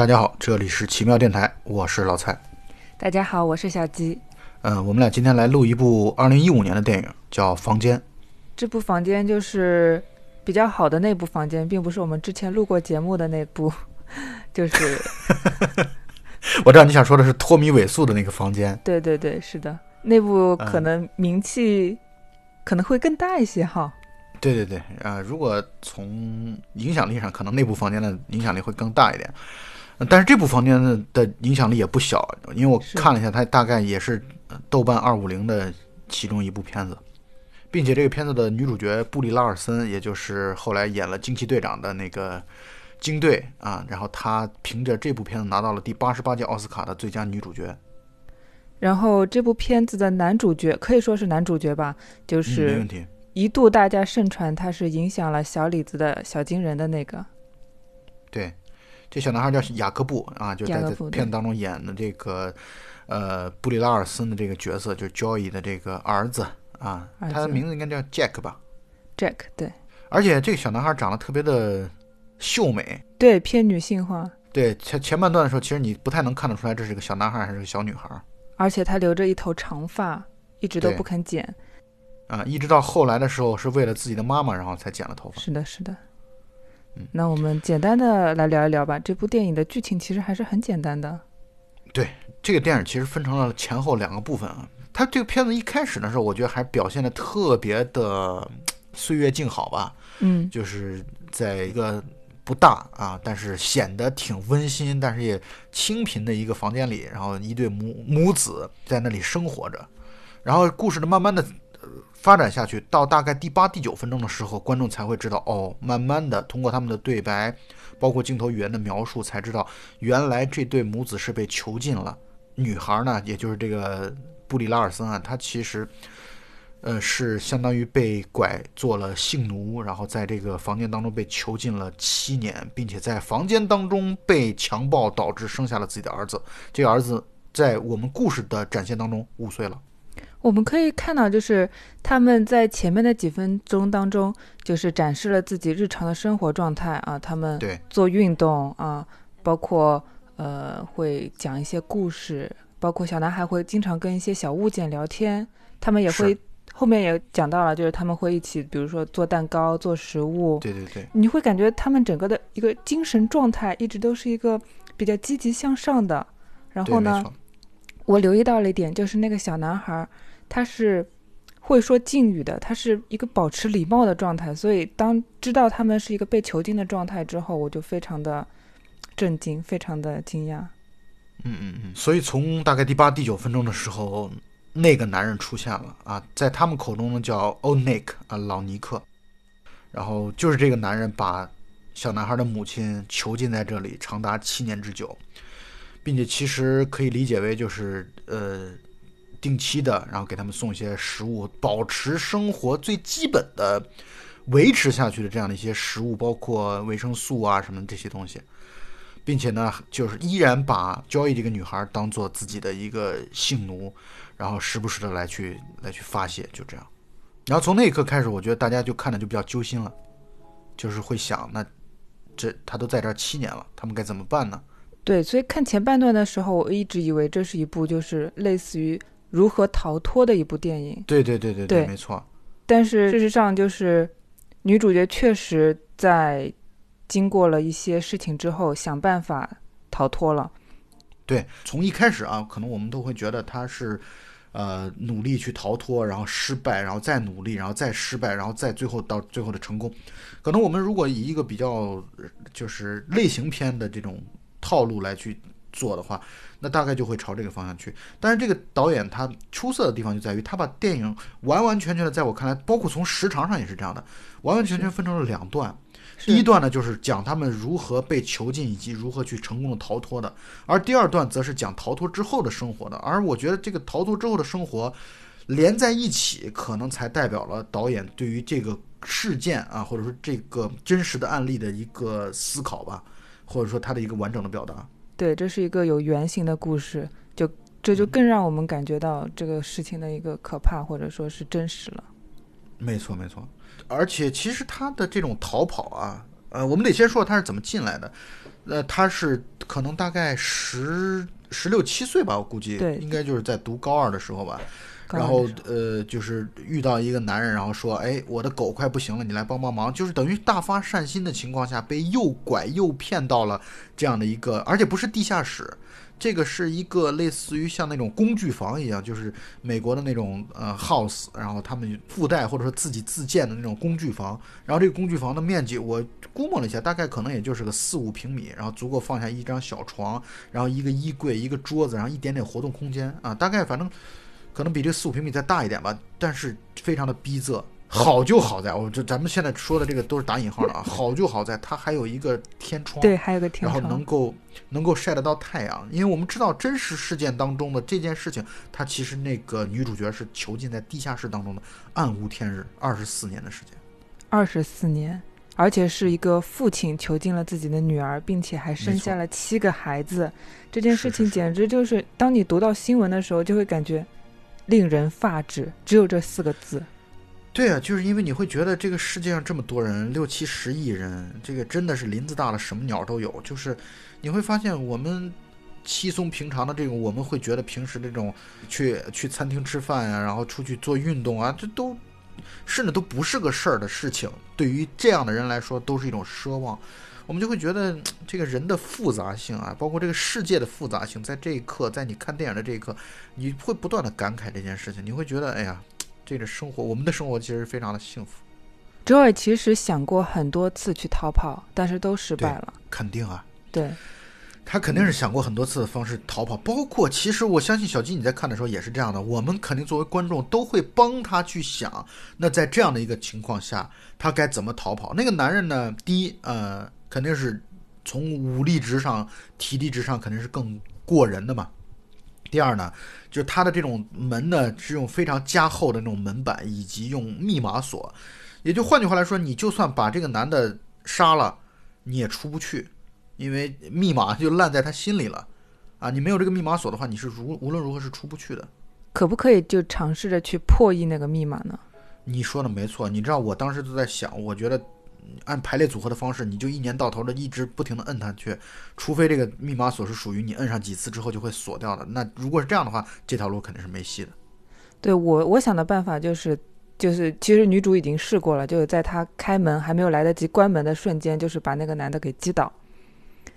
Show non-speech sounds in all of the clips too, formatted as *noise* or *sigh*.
大家好，这里是奇妙电台，我是老蔡。大家好，我是小鸡。嗯，我们俩今天来录一部二零一五年的电影，叫《房间》。这部房间就是比较好的那部房间，并不是我们之前录过节目的那部，*laughs* 就是 *laughs* 我知道你想说的是托米尾素的那个房间。对对对，是的，那部可能名气可能会更大一些哈。对对对，啊，如果从影响力上，可能那部房间的影响力会更大一点。但是这部房间的的影响力也不小，因为我看了一下，它大概也是豆瓣二五零的其中一部片子，并且这个片子的女主角布里拉尔森，也就是后来演了惊奇队长的那个惊队啊，然后她凭着这部片子拿到了第八十八届奥斯卡的最佳女主角。然后这部片子的男主角可以说是男主角吧，就是没问题。一度大家盛传他是影响了小李子的小金人的那个，对，这小男孩叫雅各布啊，就在这片子当中演的这个呃布里拉尔森的这个角色，就是 Joy 的这个儿子啊，他的名字应该叫 Jack 吧？Jack 对，而且这个小男孩长得特别的秀美，对，偏女性化。对前前半段的时候，其实你不太能看得出来这是个小男孩还是个小女孩，而且他留着一头长发，一直都不肯剪。啊，一直到后来的时候，是为了自己的妈妈，然后才剪了头发。是的，是的。嗯，那我们简单的来聊一聊吧。这部电影的剧情其实还是很简单的。对，这个电影其实分成了前后两个部分啊。它这个片子一开始的时候，我觉得还表现的特别的岁月静好吧。嗯，就是在一个不大啊，但是显得挺温馨，但是也清贫的一个房间里，然后一对母母子在那里生活着，然后故事的慢慢的。发展下去到大概第八、第九分钟的时候，观众才会知道哦，慢慢的通过他们的对白，包括镜头语言的描述，才知道原来这对母子是被囚禁了。女孩呢，也就是这个布里拉尔森啊，她其实，呃，是相当于被拐做了性奴，然后在这个房间当中被囚禁了七年，并且在房间当中被强暴，导致生下了自己的儿子。这个儿子在我们故事的展现当中五岁了。我们可以看到，就是他们在前面的几分钟当中，就是展示了自己日常的生活状态啊，他们做运动啊，包括呃会讲一些故事，包括小男孩会经常跟一些小物件聊天，他们也会后面也讲到了，就是他们会一起，比如说做蛋糕、做食物，对对对，你会感觉他们整个的一个精神状态一直都是一个比较积极向上的。然后呢，我留意到了一点，就是那个小男孩。他是会说敬语的，他是一个保持礼貌的状态，所以当知道他们是一个被囚禁的状态之后，我就非常的震惊，非常的惊讶。嗯嗯嗯。所以从大概第八、第九分钟的时候，那个男人出现了啊，在他们口中呢叫 Old Nick 啊，老尼克。然后就是这个男人把小男孩的母亲囚禁在这里长达七年之久，并且其实可以理解为就是呃。定期的，然后给他们送一些食物，保持生活最基本的维持下去的这样的一些食物，包括维生素啊什么这些东西，并且呢，就是依然把交易这个女孩当做自己的一个性奴，然后时不时的来去来去发泄，就这样。然后从那一刻开始，我觉得大家就看着就比较揪心了，就是会想，那这他都在这七年了，他们该怎么办呢？对，所以看前半段的时候，我一直以为这是一部就是类似于。如何逃脱的一部电影？对对对对对，没错。但是事实上，就是女主角确实在经过了一些事情之后，想办法逃脱了。对，从一开始啊，可能我们都会觉得她是呃努力去逃脱，然后失败，然后再努力，然后再失败，然后再最后到最后的成功。可能我们如果以一个比较就是类型片的这种套路来去。做的话，那大概就会朝这个方向去。但是这个导演他出色的地方就在于，他把电影完完全全的，在我看来，包括从时长上也是这样的，完完全全分成了两段。第一段呢，就是讲他们如何被囚禁以及如何去成功的逃脱的；而第二段则是讲逃脱之后的生活的。而我觉得这个逃脱之后的生活连在一起，可能才代表了导演对于这个事件啊，或者说这个真实的案例的一个思考吧，或者说他的一个完整的表达。对，这是一个有原型的故事，就这就更让我们感觉到这个事情的一个可怕，或者说是真实了。没错，没错。而且其实他的这种逃跑啊，呃，我们得先说他是怎么进来的。呃，他是可能大概十十六七岁吧，我估计，对，应该就是在读高二的时候吧。然后呃，就是遇到一个男人，然后说，哎，我的狗快不行了，你来帮帮忙。就是等于大发善心的情况下，被诱拐诱骗到了这样的一个，而且不是地下室。这个是一个类似于像那种工具房一样，就是美国的那种呃 house，然后他们附带或者说自己自建的那种工具房。然后这个工具房的面积我估摸了一下，大概可能也就是个四五平米，然后足够放下一张小床，然后一个衣柜、一个桌子，然后一点点活动空间啊，大概反正可能比这四五平米再大一点吧，但是非常的逼仄。好就好在，我这咱们现在说的这个都是打引号的啊。*laughs* 好就好在它还有一个天窗，对，还有个天窗，然后能够能够晒得到太阳。因为我们知道真实事件当中的这件事情，它其实那个女主角是囚禁在地下室当中的，暗无天日，二十四年的时间，二十四年，而且是一个父亲囚禁了自己的女儿，并且还生下了七个孩子。这件事情简直就是，当你读到新闻的时候，就会感觉令人发指，只有这四个字。对啊，就是因为你会觉得这个世界上这么多人，六七十亿人，这个真的是林子大了，什么鸟都有。就是你会发现，我们稀松平常的这种，我们会觉得平时这种去去餐厅吃饭呀，然后出去做运动啊，这都甚至都不是个事儿的事情。对于这样的人来说，都是一种奢望。我们就会觉得这个人的复杂性啊，包括这个世界的复杂性，在这一刻，在你看电影的这一刻，你会不断的感慨这件事情。你会觉得，哎呀。这个生活，我们的生活其实非常的幸福。周尔其实想过很多次去逃跑，但是都失败了。肯定啊，对，他肯定是想过很多次的方式逃跑，包括其实我相信小金你在看的时候也是这样的。我们肯定作为观众都会帮他去想，那在这样的一个情况下，他该怎么逃跑？那个男人呢？第一，呃，肯定是从武力值上、体力值上肯定是更过人的嘛。第二呢，就是它的这种门呢是用非常加厚的那种门板，以及用密码锁，也就换句话来说，你就算把这个男的杀了，你也出不去，因为密码就烂在他心里了，啊，你没有这个密码锁的话，你是如无论如何是出不去的。可不可以就尝试着去破译那个密码呢？你说的没错，你知道我当时都在想，我觉得。按排列组合的方式，你就一年到头的一直不停的摁它去，除非这个密码锁是属于你摁上几次之后就会锁掉的。那如果是这样的话，这条路肯定是没戏的。对我我想的办法就是，就是其实女主已经试过了，就是在她开门还没有来得及关门的瞬间，就是把那个男的给击倒。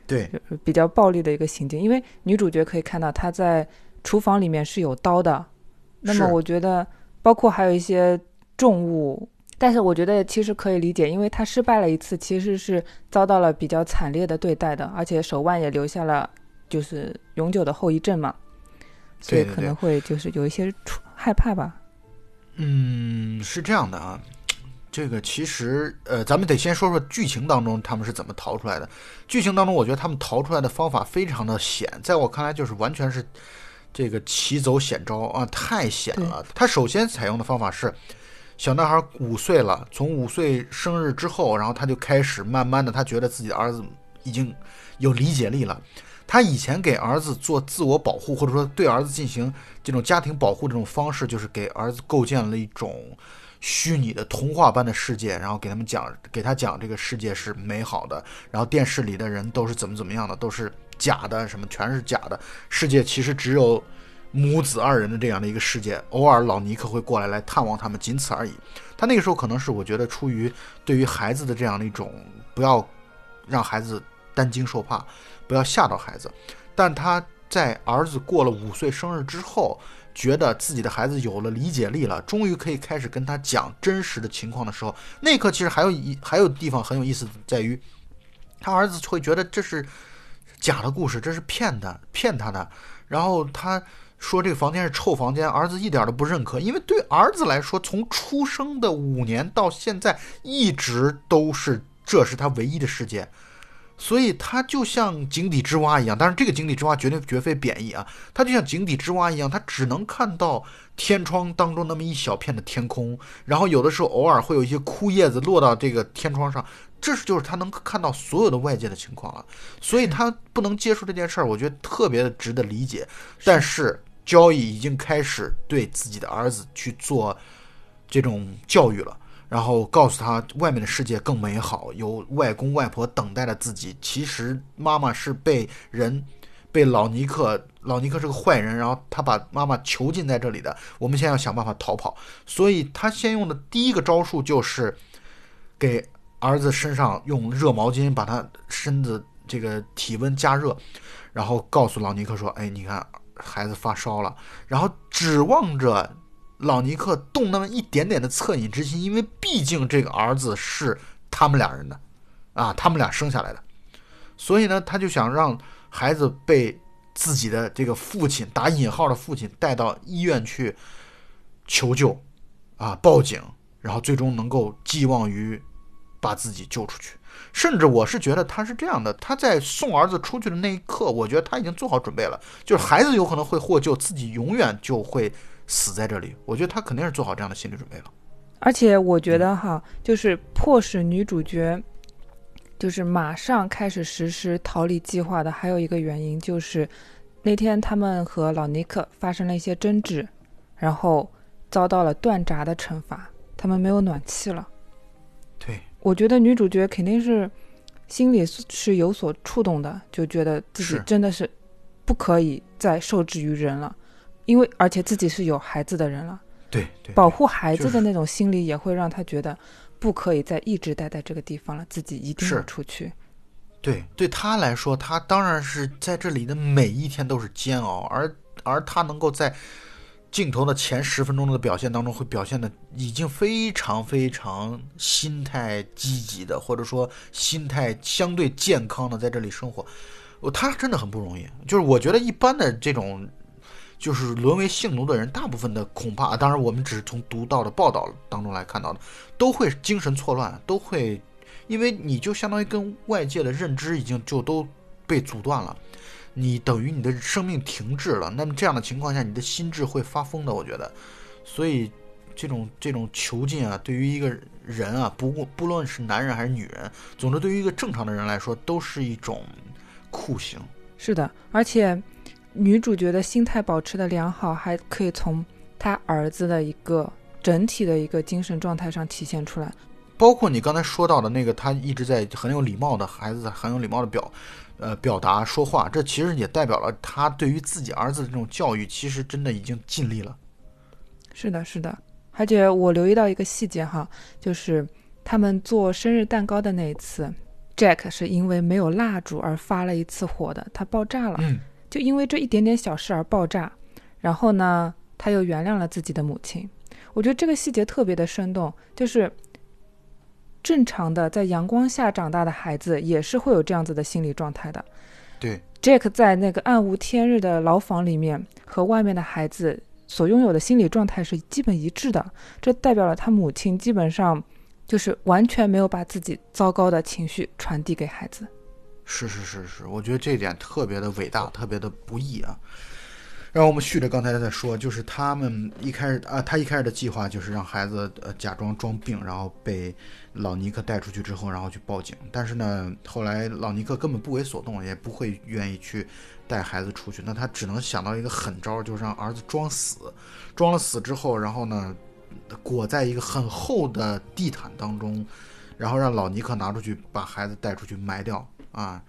对，比较暴力的一个行径，因为女主角可以看到她在厨房里面是有刀的。那么我觉得，包括还有一些重物。但是我觉得其实可以理解，因为他失败了一次，其实是遭到了比较惨烈的对待的，而且手腕也留下了就是永久的后遗症嘛，所以可能会就是有一些害怕吧。嗯，是这样的啊，这个其实呃，咱们得先说说剧情当中他们是怎么逃出来的。剧情当中，我觉得他们逃出来的方法非常的险，在我看来就是完全是这个棋走险招啊，太险了。他首先采用的方法是。小男孩五岁了，从五岁生日之后，然后他就开始慢慢的，他觉得自己的儿子已经有理解力了。他以前给儿子做自我保护，或者说对儿子进行这种家庭保护这种方式，就是给儿子构建了一种虚拟的童话般的世界，然后给他们讲，给他讲这个世界是美好的，然后电视里的人都是怎么怎么样的，都是假的，什么全是假的，世界其实只有。母子二人的这样的一个世界，偶尔老尼克会过来来探望他们，仅此而已。他那个时候可能是我觉得出于对于孩子的这样的一种不要让孩子担惊受怕，不要吓到孩子。但他在儿子过了五岁生日之后，觉得自己的孩子有了理解力了，终于可以开始跟他讲真实的情况的时候，那一刻其实还有一还有地方很有意思，在于他儿子会觉得这是假的故事，这是骗他，骗他的，然后他。说这个房间是臭房间，儿子一点都不认可，因为对儿子来说，从出生的五年到现在，一直都是这是他唯一的世界，所以他就像井底之蛙一样。但是这个井底之蛙绝对绝非贬义啊，他就像井底之蛙一样，他只能看到天窗当中那么一小片的天空，然后有的时候偶尔会有一些枯叶子落到这个天窗上，这是就是他能看到所有的外界的情况了，所以他不能接受这件事儿，我觉得特别的值得理解，但是。交易已经开始对自己的儿子去做这种教育了，然后告诉他外面的世界更美好，有外公外婆等待着自己。其实妈妈是被人，被老尼克，老尼克是个坏人，然后他把妈妈囚禁在这里的。我们现在要想办法逃跑，所以他先用的第一个招数就是给儿子身上用热毛巾把他身子这个体温加热，然后告诉老尼克说：“哎，你看孩子发烧了。”然后指望着。老尼克动那么一点点的恻隐之心，因为毕竟这个儿子是他们俩人的，啊，他们俩生下来的，所以呢，他就想让孩子被自己的这个父亲打引号的父亲带到医院去求救，啊，报警，然后最终能够寄望于把自己救出去。甚至我是觉得他是这样的，他在送儿子出去的那一刻，我觉得他已经做好准备了，就是孩子有可能会获救，自己永远就会。死在这里，我觉得他肯定是做好这样的心理准备了。而且我觉得哈，就是迫使女主角就是马上开始实施逃离计划的，还有一个原因就是那天他们和老尼克发生了一些争执，然后遭到了断闸的惩罚，他们没有暖气了。对，我觉得女主角肯定是心里是有所触动的，就觉得自己真的是不可以再受制于人了。因为而且自己是有孩子的人了，对，对保护孩子的那种心理也会让她觉得不可以再一直待在这个地方了，自己一定要出去。对，对他来说，他当然是在这里的每一天都是煎熬，而而他能够在镜头的前十分钟的表现当中，会表现的已经非常非常心态积极的，或者说心态相对健康的在这里生活，他真的很不容易。就是我觉得一般的这种。就是沦为性奴的人，大部分的恐怕，当然我们只是从读到的报道当中来看到的，都会精神错乱，都会，因为你就相当于跟外界的认知已经就都被阻断了，你等于你的生命停滞了。那么这样的情况下，你的心智会发疯的，我觉得。所以这种这种囚禁啊，对于一个人啊，不不论是男人还是女人，总之对于一个正常的人来说，都是一种酷刑。是的，而且。女主角的心态保持的良好，还可以从她儿子的一个整体的一个精神状态上体现出来。包括你刚才说到的那个，他一直在很有礼貌的孩子，很有礼貌的表，呃，表达说话，这其实也代表了他对于自己儿子的这种教育，其实真的已经尽力了。是的，是的。而且我留意到一个细节哈，就是他们做生日蛋糕的那一次，Jack 是因为没有蜡烛而发了一次火的，他爆炸了。嗯。就因为这一点点小事而爆炸，然后呢，他又原谅了自己的母亲。我觉得这个细节特别的生动，就是正常的在阳光下长大的孩子也是会有这样子的心理状态的。对，Jack 在那个暗无天日的牢房里面和外面的孩子所拥有的心理状态是基本一致的，这代表了他母亲基本上就是完全没有把自己糟糕的情绪传递给孩子。是是是是，我觉得这一点特别的伟大，特别的不易啊。让我们续着刚才在说，就是他们一开始啊，他一开始的计划就是让孩子呃假装装病，然后被老尼克带出去之后，然后去报警。但是呢，后来老尼克根本不为所动，也不会愿意去带孩子出去。那他只能想到一个狠招，就是让儿子装死。装了死之后，然后呢，裹在一个很厚的地毯当中，然后让老尼克拿出去，把孩子带出去埋掉。啊，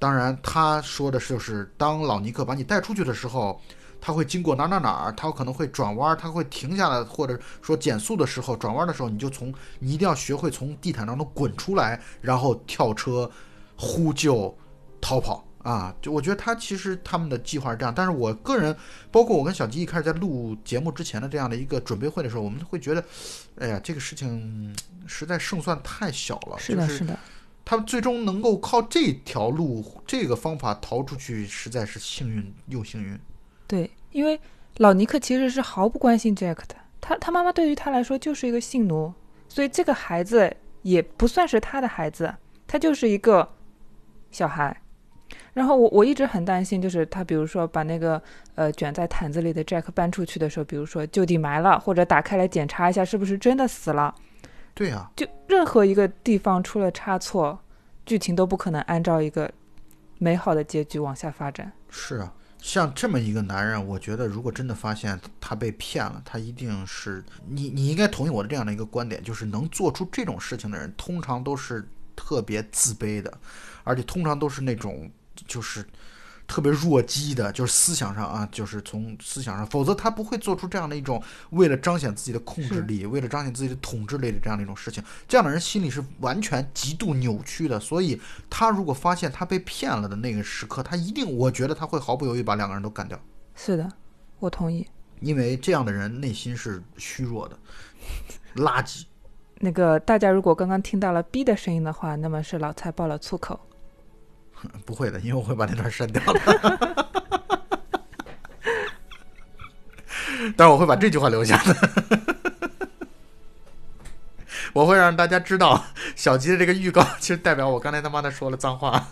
当然，他说的就是当老尼克把你带出去的时候，他会经过哪哪哪儿，他可能会转弯，他会停下来，或者说减速的时候，转弯的时候，你就从你一定要学会从地毯当中滚出来，然后跳车呼救逃跑啊！就我觉得他其实他们的计划是这样，但是我个人，包括我跟小吉一开始在录节目之前的这样的一个准备会的时候，我们会觉得，哎呀，这个事情实在胜算太小了，是的，是的。他们最终能够靠这条路、这个方法逃出去，实在是幸运又幸运。对，因为老尼克其实是毫不关心 Jack 的，他他妈妈对于他来说就是一个性奴，所以这个孩子也不算是他的孩子，他就是一个小孩。然后我我一直很担心，就是他比如说把那个呃卷在毯子里的 Jack 搬出去的时候，比如说就地埋了，或者打开来检查一下是不是真的死了。对啊，就任何一个地方出了差错，剧情都不可能按照一个美好的结局往下发展。是啊，像这么一个男人，我觉得如果真的发现他被骗了，他一定是你，你应该同意我的这样的一个观点，就是能做出这种事情的人，通常都是特别自卑的，而且通常都是那种就是。特别弱鸡的，就是思想上啊，就是从思想上，否则他不会做出这样的一种为了彰显自己的控制力，为了彰显自己的统治力的这样的一种事情。这样的人心里是完全极度扭曲的，所以他如果发现他被骗了的那个时刻，他一定，我觉得他会毫不犹豫把两个人都干掉。是的，我同意。因为这样的人内心是虚弱的，垃圾。*laughs* 那个大家如果刚刚听到了 B 的声音的话，那么是老蔡爆了粗口。*laughs* 不会的，因为我会把那段删掉的。*laughs* 但是我会把这句话留下的。*laughs* 我会让大家知道，小吉的这个预告其实代表我刚才他妈的说了脏话。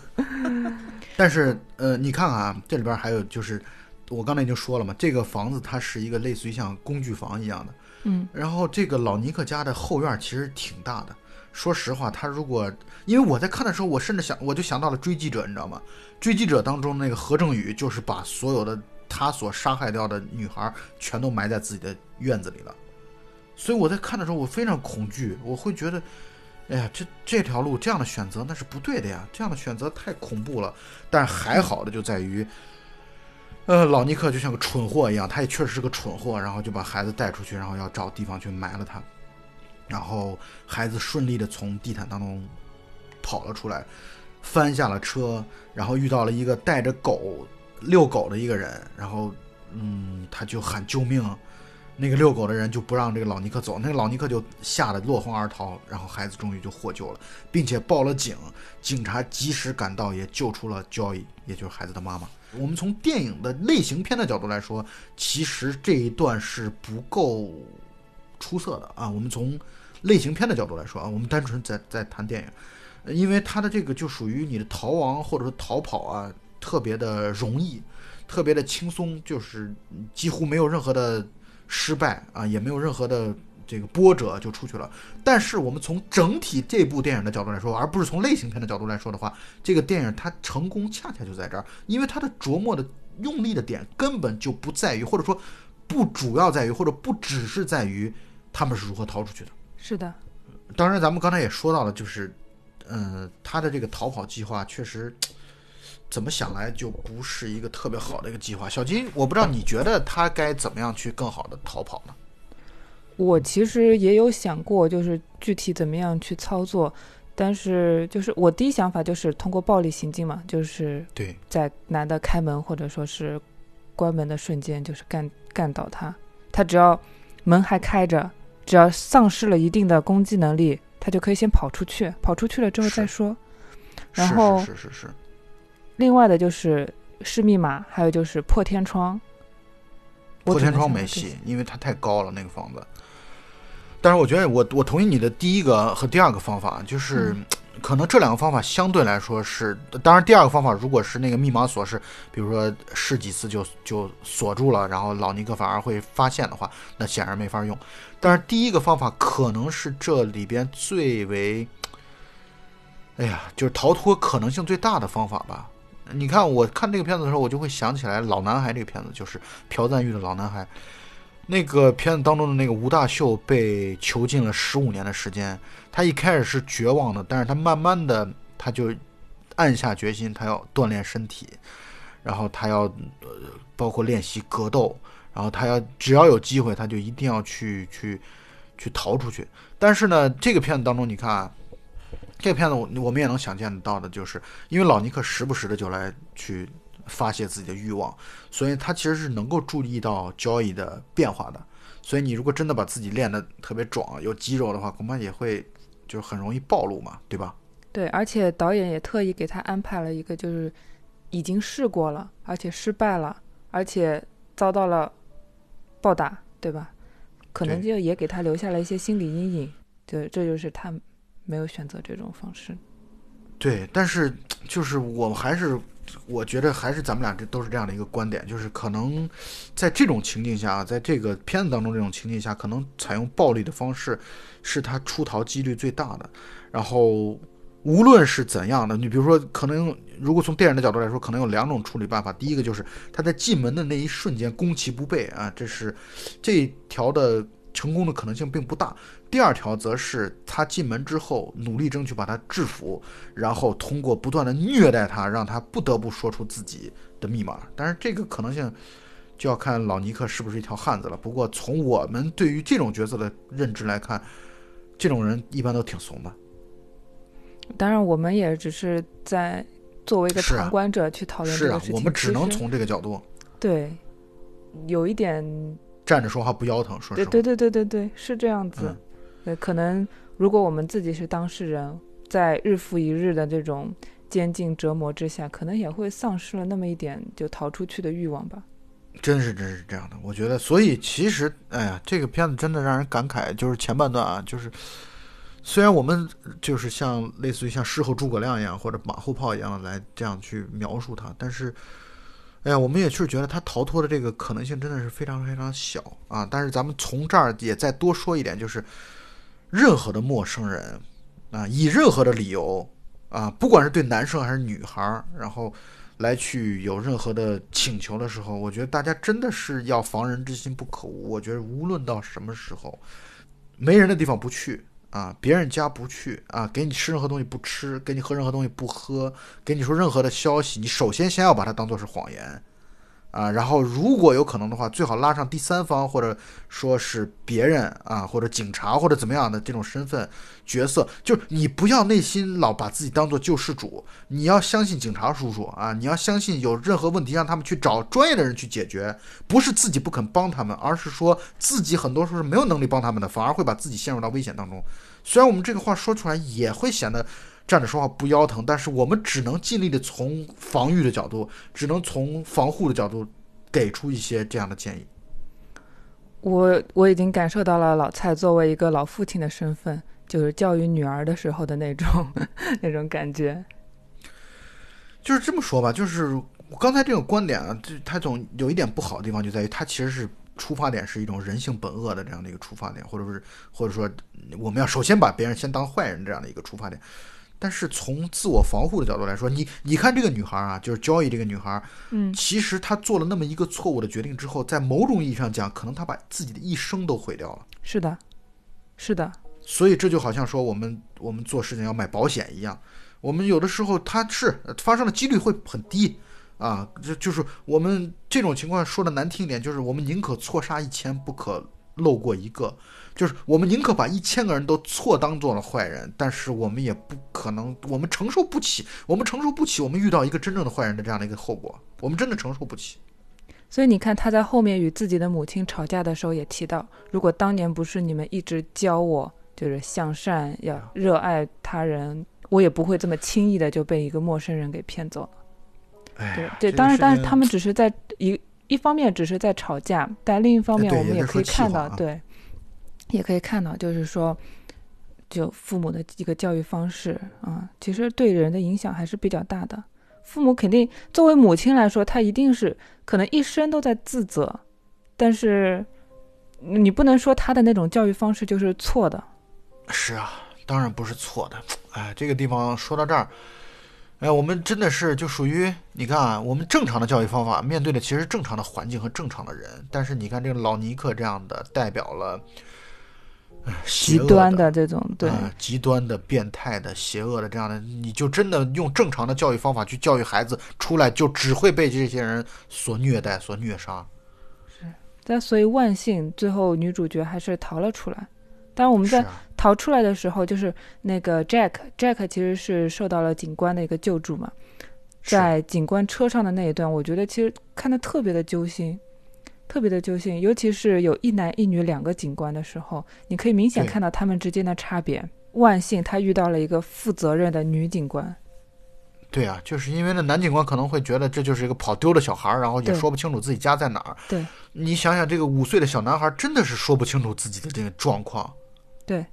但是，呃，你看看啊，这里边还有就是，我刚才已经说了嘛，这个房子它是一个类似于像工具房一样的。嗯。然后，这个老尼克家的后院其实挺大的。说实话，他如果因为我在看的时候，我甚至想，我就想到了《追击者》，你知道吗？《追击者》当中那个何正宇，就是把所有的他所杀害掉的女孩全都埋在自己的院子里了。所以我在看的时候，我非常恐惧，我会觉得，哎呀，这这条路这样的选择那是不对的呀，这样的选择太恐怖了。但还好的就在于，呃，老尼克就像个蠢货一样，他也确实是个蠢货，然后就把孩子带出去，然后要找地方去埋了他。然后孩子顺利的从地毯当中跑了出来，翻下了车，然后遇到了一个带着狗遛狗的一个人，然后嗯，他就喊救命，那个遛狗的人就不让这个老尼克走，那个老尼克就吓得落荒而逃，然后孩子终于就获救了，并且报了警，警察及时赶到也救出了 Joy，也就是孩子的妈妈。我们从电影的类型片的角度来说，其实这一段是不够出色的啊，我们从。类型片的角度来说啊，我们单纯在在谈电影，因为它的这个就属于你的逃亡或者说逃跑啊，特别的容易，特别的轻松，就是几乎没有任何的失败啊，也没有任何的这个波折就出去了。但是我们从整体这部电影的角度来说，而不是从类型片的角度来说的话，这个电影它成功恰恰就在这儿，因为它的琢磨的用力的点根本就不在于，或者说不主要在于，或者不只是在于他们是如何逃出去的。是的，当然，咱们刚才也说到了，就是，嗯，他的这个逃跑计划确实，怎么想来就不是一个特别好的一个计划。小金，我不知道你觉得他该怎么样去更好的逃跑呢？我其实也有想过，就是具体怎么样去操作，但是就是我第一想法就是通过暴力行径嘛，就是对，在男的开门或者说是关门的瞬间，就是干干倒他，他只要门还开着。只要丧失了一定的攻击能力，他就可以先跑出去，跑出去了之后再说。然后是是是。另外的就是试密码，还有就是破天窗。破天窗没戏，因为它太高了那个房子。但是我觉得，我我同意你的第一个和第二个方法，就是。可能这两个方法相对来说是，当然第二个方法如果是那个密码锁是，比如说试几次就就锁住了，然后老尼克反而会发现的话，那显然没法用。但是第一个方法可能是这里边最为，哎呀，就是逃脱可能性最大的方法吧。你看，我看这个片子的时候，我就会想起来《老男孩》这个片子，就是朴赞玉的老男孩。那个片子当中的那个吴大秀被囚禁了十五年的时间，他一开始是绝望的，但是他慢慢的他就暗下决心，他要锻炼身体，然后他要呃包括练习格斗，然后他要只要有机会他就一定要去去去逃出去。但是呢，这个片子当中你看，这个片子我我们也能想见得到的就是，因为老尼克时不时的就来去。发泄自己的欲望，所以他其实是能够注意到交易的变化的。所以你如果真的把自己练得特别壮、有肌肉的话，恐怕也会就很容易暴露嘛，对吧？对，而且导演也特意给他安排了一个，就是已经试过了，而且失败了，而且遭到了暴打，对吧？可能就也给他留下了一些心理阴影。对，这就是他没有选择这种方式。对，但是就是我还是。我觉得还是咱们俩这都是这样的一个观点，就是可能在这种情境下啊，在这个片子当中这种情境下，可能采用暴力的方式是他出逃几率最大的。然后无论是怎样的，你比如说，可能如果从电影的角度来说，可能有两种处理办法。第一个就是他在进门的那一瞬间攻其不备啊，这是这条的成功的可能性并不大。第二条则是他进门之后努力争取把他制服，然后通过不断的虐待他，让他不得不说出自己的密码。但是这个可能性就要看老尼克是不是一条汉子了。不过从我们对于这种角色的认知来看，这种人一般都挺怂的。当然，我们也只是在作为一个旁观者去讨论这个事情。我们只能从这个角度。对，有一点站着说话不腰疼，说实话。对对对对对对，是这样子。对，可能如果我们自己是当事人，在日复一日的这种监禁折磨之下，可能也会丧失了那么一点就逃出去的欲望吧。真是真是这样的，我觉得。所以其实，哎呀，这个片子真的让人感慨，就是前半段啊，就是。虽然我们就是像类似于像事后诸葛亮一样或者马后炮一样来这样去描述他，但是，哎呀，我们也是觉得他逃脱的这个可能性真的是非常非常小啊。但是咱们从这儿也再多说一点，就是任何的陌生人啊，以任何的理由啊，不管是对男生还是女孩，然后来去有任何的请求的时候，我觉得大家真的是要防人之心不可无。我觉得无论到什么时候，没人的地方不去。啊，别人家不去啊，给你吃任何东西不吃，给你喝任何东西不喝，给你说任何的消息，你首先先要把它当做是谎言。啊，然后如果有可能的话，最好拉上第三方，或者说是别人啊，或者警察或者怎么样的这种身份角色，就是你不要内心老把自己当做救世主，你要相信警察叔叔啊，你要相信有任何问题让他们去找专业的人去解决，不是自己不肯帮他们，而是说自己很多时候是没有能力帮他们的，反而会把自己陷入到危险当中。虽然我们这个话说出来也会显得。站着说话不腰疼，但是我们只能尽力的从防御的角度，只能从防护的角度给出一些这样的建议。我我已经感受到了老蔡作为一个老父亲的身份，就是教育女儿的时候的那种 *laughs* 那种感觉。就是这么说吧，就是我刚才这个观点啊，就他总有一点不好的地方，就在于他其实是出发点是一种人性本恶的这样的一个出发点，或者是或者说我们要首先把别人先当坏人这样的一个出发点。但是从自我防护的角度来说，你你看这个女孩啊，就是交易这个女孩，嗯，其实她做了那么一个错误的决定之后，在某种意义上讲，可能她把自己的一生都毁掉了。是的，是的。所以这就好像说我们我们做事情要买保险一样，我们有的时候它是发生的几率会很低啊，就就是我们这种情况说的难听一点，就是我们宁可错杀一千，不可漏过一个。就是我们宁可把一千个人都错当做了坏人，但是我们也不可能，我们承受不起，我们承受不起，我们遇到一个真正的坏人的这样的一个后果，我们真的承受不起。所以你看，他在后面与自己的母亲吵架的时候也提到，如果当年不是你们一直教我，就是向善，要热爱他人，我也不会这么轻易的就被一个陌生人给骗走了。对对，当然，但是他们只是在一一方面只是在吵架，但另一方面我们也可以看到，对。也可以看到，就是说，就父母的一个教育方式啊，其实对人的影响还是比较大的。父母肯定作为母亲来说，她一定是可能一生都在自责，但是你不能说她的那种教育方式就是错的。是啊，当然不是错的。哎，这个地方说到这儿，哎，我们真的是就属于你看啊，我们正常的教育方法面对的其实正常的环境和正常的人，但是你看这个老尼克这样的代表了。极端的这种，对，极端的、变态的、邪恶的这样的，你就真的用正常的教育方法去教育孩子，出来就只会被这些人所虐待、所虐杀。是，但所以万幸，最后女主角还是逃了出来。但是我们在逃出来的时候，就是那个 Jack，Jack 其实是受到了警官的一个救助嘛，在警官车上的那一段，我觉得其实看的特别的揪心。特别的揪心，尤其是有一男一女两个警官的时候，你可以明显看到他们之间的差别。万幸他遇到了一个负责任的女警官。对啊，就是因为那男警官可能会觉得这就是一个跑丢的小孩，然后也说不清楚自己家在哪儿。对，你想想，这个五岁的小男孩真的是说不清楚自己的这个状况。对。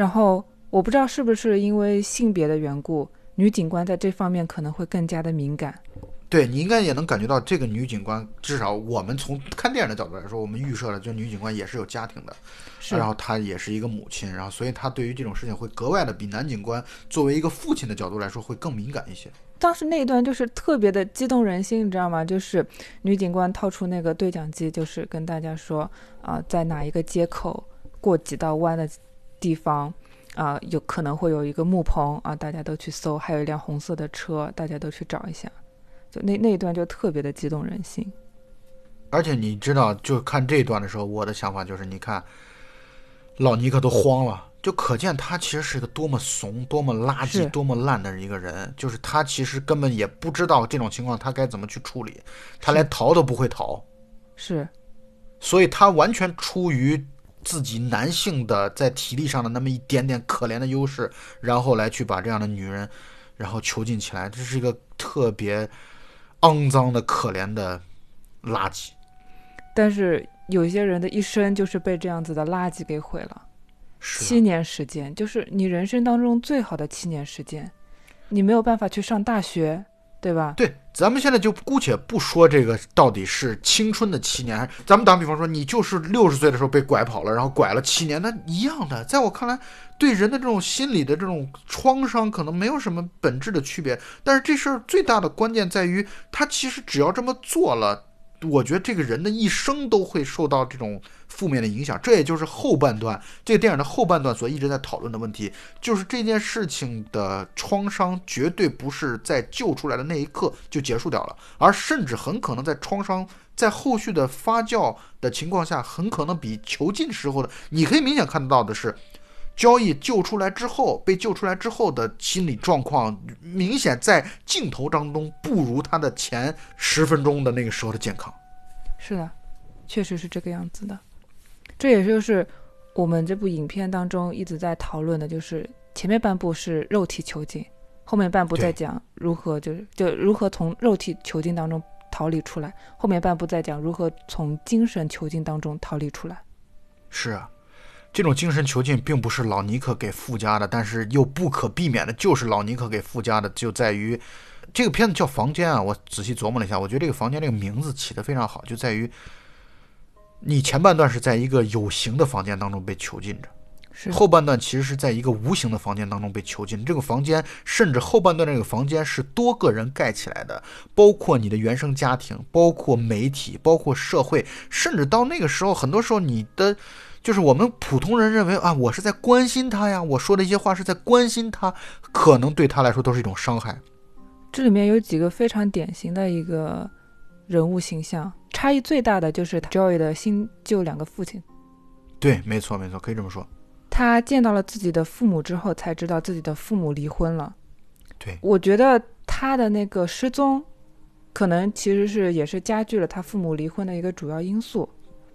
然后我不知道是不是因为性别的缘故，女警官在这方面可能会更加的敏感。对你应该也能感觉到，这个女警官至少我们从看电影的角度来说，我们预设了，就女警官也是有家庭的，然后她也是一个母亲，然后所以她对于这种事情会格外的比男警官作为一个父亲的角度来说会更敏感一些。当时那一段就是特别的激动人心，你知道吗？就是女警官掏出那个对讲机，就是跟大家说啊，在哪一个街口过几道弯的地方啊，有可能会有一个木棚啊，大家都去搜，还有一辆红色的车，大家都去找一下。就那那一段就特别的激动人心，而且你知道，就看这一段的时候，我的想法就是，你看，老尼克都慌了，就可见他其实是一个多么怂、多么垃圾、多么烂的一个人。就是他其实根本也不知道这种情况他该怎么去处理，他连逃都不会逃，是，所以他完全出于自己男性的在体力上的那么一点点可怜的优势，然后来去把这样的女人，然后囚禁起来，这是一个特别。肮脏的、可怜的垃圾，但是有些人的一生就是被这样子的垃圾给毁了。七年时间，就是你人生当中最好的七年时间，你没有办法去上大学。对吧？对，咱们现在就姑且不说这个到底是青春的七年，还是咱们打比方说，你就是六十岁的时候被拐跑了，然后拐了七年，那一样的。在我看来，对人的这种心理的这种创伤，可能没有什么本质的区别。但是这事儿最大的关键在于，他其实只要这么做了。我觉得这个人的一生都会受到这种负面的影响，这也就是后半段这个电影的后半段所一直在讨论的问题，就是这件事情的创伤绝对不是在救出来的那一刻就结束掉了，而甚至很可能在创伤在后续的发酵的情况下，很可能比囚禁时候的你可以明显看得到的是，交易救出来之后被救出来之后的心理状况，明显在镜头当中不如他的前十分钟的那个时候的健康。是的，确实是这个样子的。这也就是我们这部影片当中一直在讨论的，就是前面半部是肉体囚禁，后面半部在讲如何就是就如何从肉体囚禁当中逃离出来，后面半部在讲如何从精神囚禁当中逃离出来。是啊，这种精神囚禁并不是老尼克给附加的，但是又不可避免的就是老尼克给附加的，就在于。这个片子叫《房间》啊，我仔细琢磨了一下，我觉得这个房间这个名字起的非常好，就在于你前半段是在一个有形的房间当中被囚禁着，后半段其实是在一个无形的房间当中被囚禁。这个房间甚至后半段这个房间是多个人盖起来的，包括你的原生家庭，包括媒体，包括社会，甚至到那个时候，很多时候你的就是我们普通人认为啊，我是在关心他呀，我说的一些话是在关心他，可能对他来说都是一种伤害。这里面有几个非常典型的一个人物形象，差异最大的就是 Joy 的新旧两个父亲。对，没错，没错，可以这么说。他见到了自己的父母之后，才知道自己的父母离婚了。对，我觉得他的那个失踪，可能其实是也是加剧了他父母离婚的一个主要因素。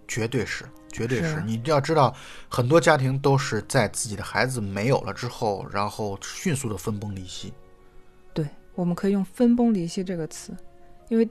绝对是，绝对是。你要知道，很多家庭都是在自己的孩子没有了之后，然后迅速的分崩离析。对我们可以用“分崩离析”这个词，因为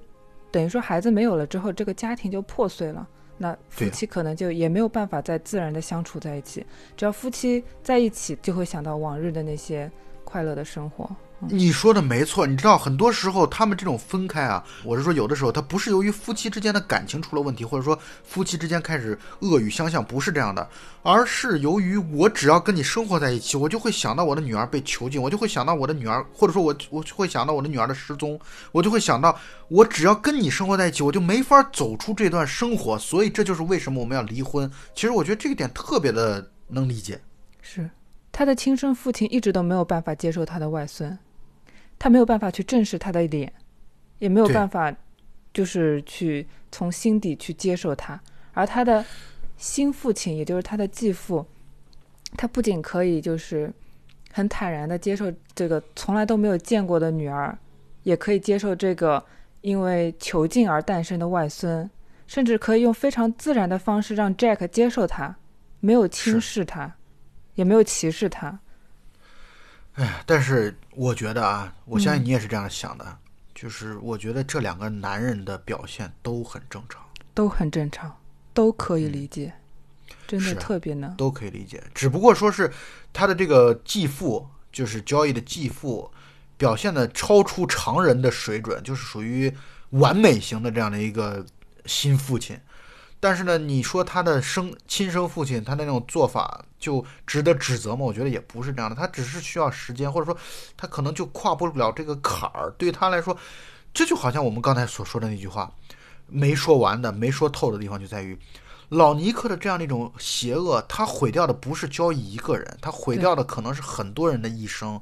等于说孩子没有了之后，这个家庭就破碎了，那夫妻可能就也没有办法再自然的相处在一起。只要夫妻在一起，就会想到往日的那些快乐的生活。你说的没错，你知道很多时候他们这种分开啊，我是说有的时候他不是由于夫妻之间的感情出了问题，或者说夫妻之间开始恶语相向，不是这样的，而是由于我只要跟你生活在一起，我就会想到我的女儿被囚禁，我就会想到我的女儿，或者说我我会想到我的女儿的失踪，我就会想到我只要跟你生活在一起，我就没法走出这段生活，所以这就是为什么我们要离婚。其实我觉得这个点特别的能理解，是他的亲生父亲一直都没有办法接受他的外孙。他没有办法去正视他的脸，也没有办法，就是去从心底去接受他。而他的新父亲，也就是他的继父，他不仅可以就是很坦然的接受这个从来都没有见过的女儿，也可以接受这个因为囚禁而诞生的外孙，甚至可以用非常自然的方式让 Jack 接受他，没有轻视他，也没有歧视他。哎，但是我觉得啊，我相信你也是这样想的，就是我觉得这两个男人的表现都很正常，都很正常，都可以理解，真的特别能，都可以理解。只不过说是他的这个继父，就是交易的继父，表现的超出常人的水准，就是属于完美型的这样的一个新父亲。但是呢，你说他的生亲生父亲，他那种做法就值得指责吗？我觉得也不是这样的，他只是需要时间，或者说他可能就跨不了这个坎儿。对他来说，这就好像我们刚才所说的那句话，没说完的、没说透的地方就在于，老尼克的这样的一种邪恶，他毁掉的不是交易一个人，他毁掉的可能是很多人的一生，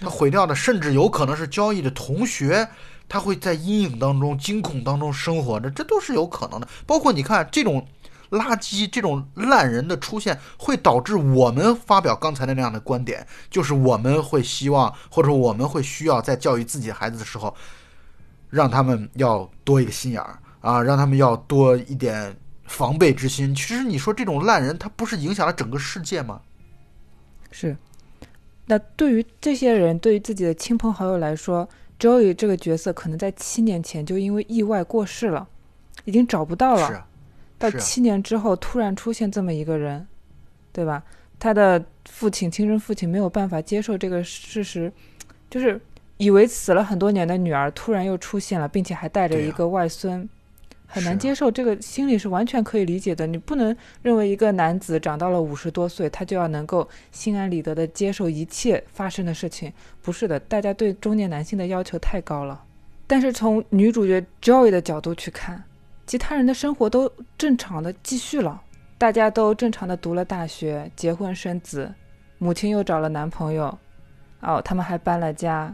他毁掉的甚至有可能是交易的同学。他会在阴影当中、惊恐当中生活着，这都是有可能的。包括你看，这种垃圾、这种烂人的出现，会导致我们发表刚才的那样的观点，就是我们会希望，或者说我们会需要在教育自己孩子的时候，让他们要多一个心眼儿啊，让他们要多一点防备之心。其实你说这种烂人，他不是影响了整个世界吗？是。那对于这些人，对于自己的亲朋好友来说，Joey 这个角色可能在七年前就因为意外过世了，已经找不到了。是，到七年之后突然出现这么一个人，对吧？他的父亲，亲生父亲没有办法接受这个事实，就是以为死了很多年的女儿突然又出现了，并且还带着一个外孙。很难接受，这个心理是完全可以理解的。你不能认为一个男子长到了五十多岁，他就要能够心安理得的接受一切发生的事情。不是的，大家对中年男性的要求太高了。但是从女主角 Joy 的角度去看，其他人的生活都正常的继续了，大家都正常的读了大学，结婚生子，母亲又找了男朋友，哦，他们还搬了家，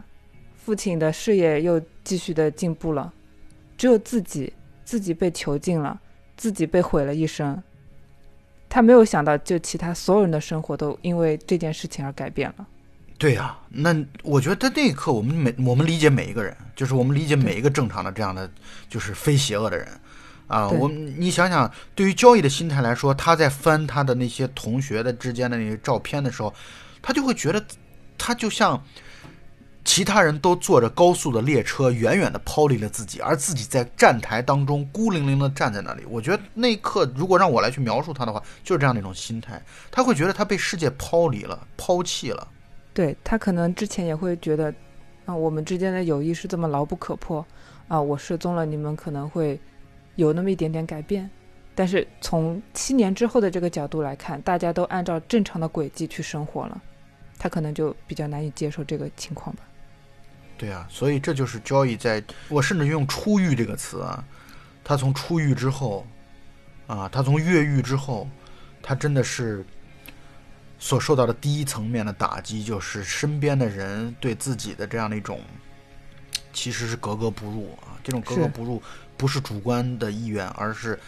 父亲的事业又继续的进步了，只有自己。自己被囚禁了，自己被毁了一生。他没有想到，就其他所有人的生活都因为这件事情而改变了。对呀，那我觉得在那一刻，我们每我们理解每一个人，就是我们理解每一个正常的这样的，就是非邪恶的人啊。我你想想，对于交易的心态来说，他在翻他的那些同学的之间的那些照片的时候，他就会觉得，他就像。其他人都坐着高速的列车，远远地抛离了自己，而自己在站台当中孤零零地站在那里。我觉得那一刻，如果让我来去描述他的话，就是这样的一种心态。他会觉得他被世界抛离了，抛弃了。对他可能之前也会觉得，啊，我们之间的友谊是这么牢不可破，啊，我失踪了，你们可能会有那么一点点改变。但是从七年之后的这个角度来看，大家都按照正常的轨迹去生活了，他可能就比较难以接受这个情况吧。对啊，所以这就是交易，在我甚至用“出狱”这个词啊，他从出狱之后，啊，他从越狱之后，他真的是所受到的第一层面的打击，就是身边的人对自己的这样的一种，其实是格格不入啊。这种格格不入不是主观的意愿，而是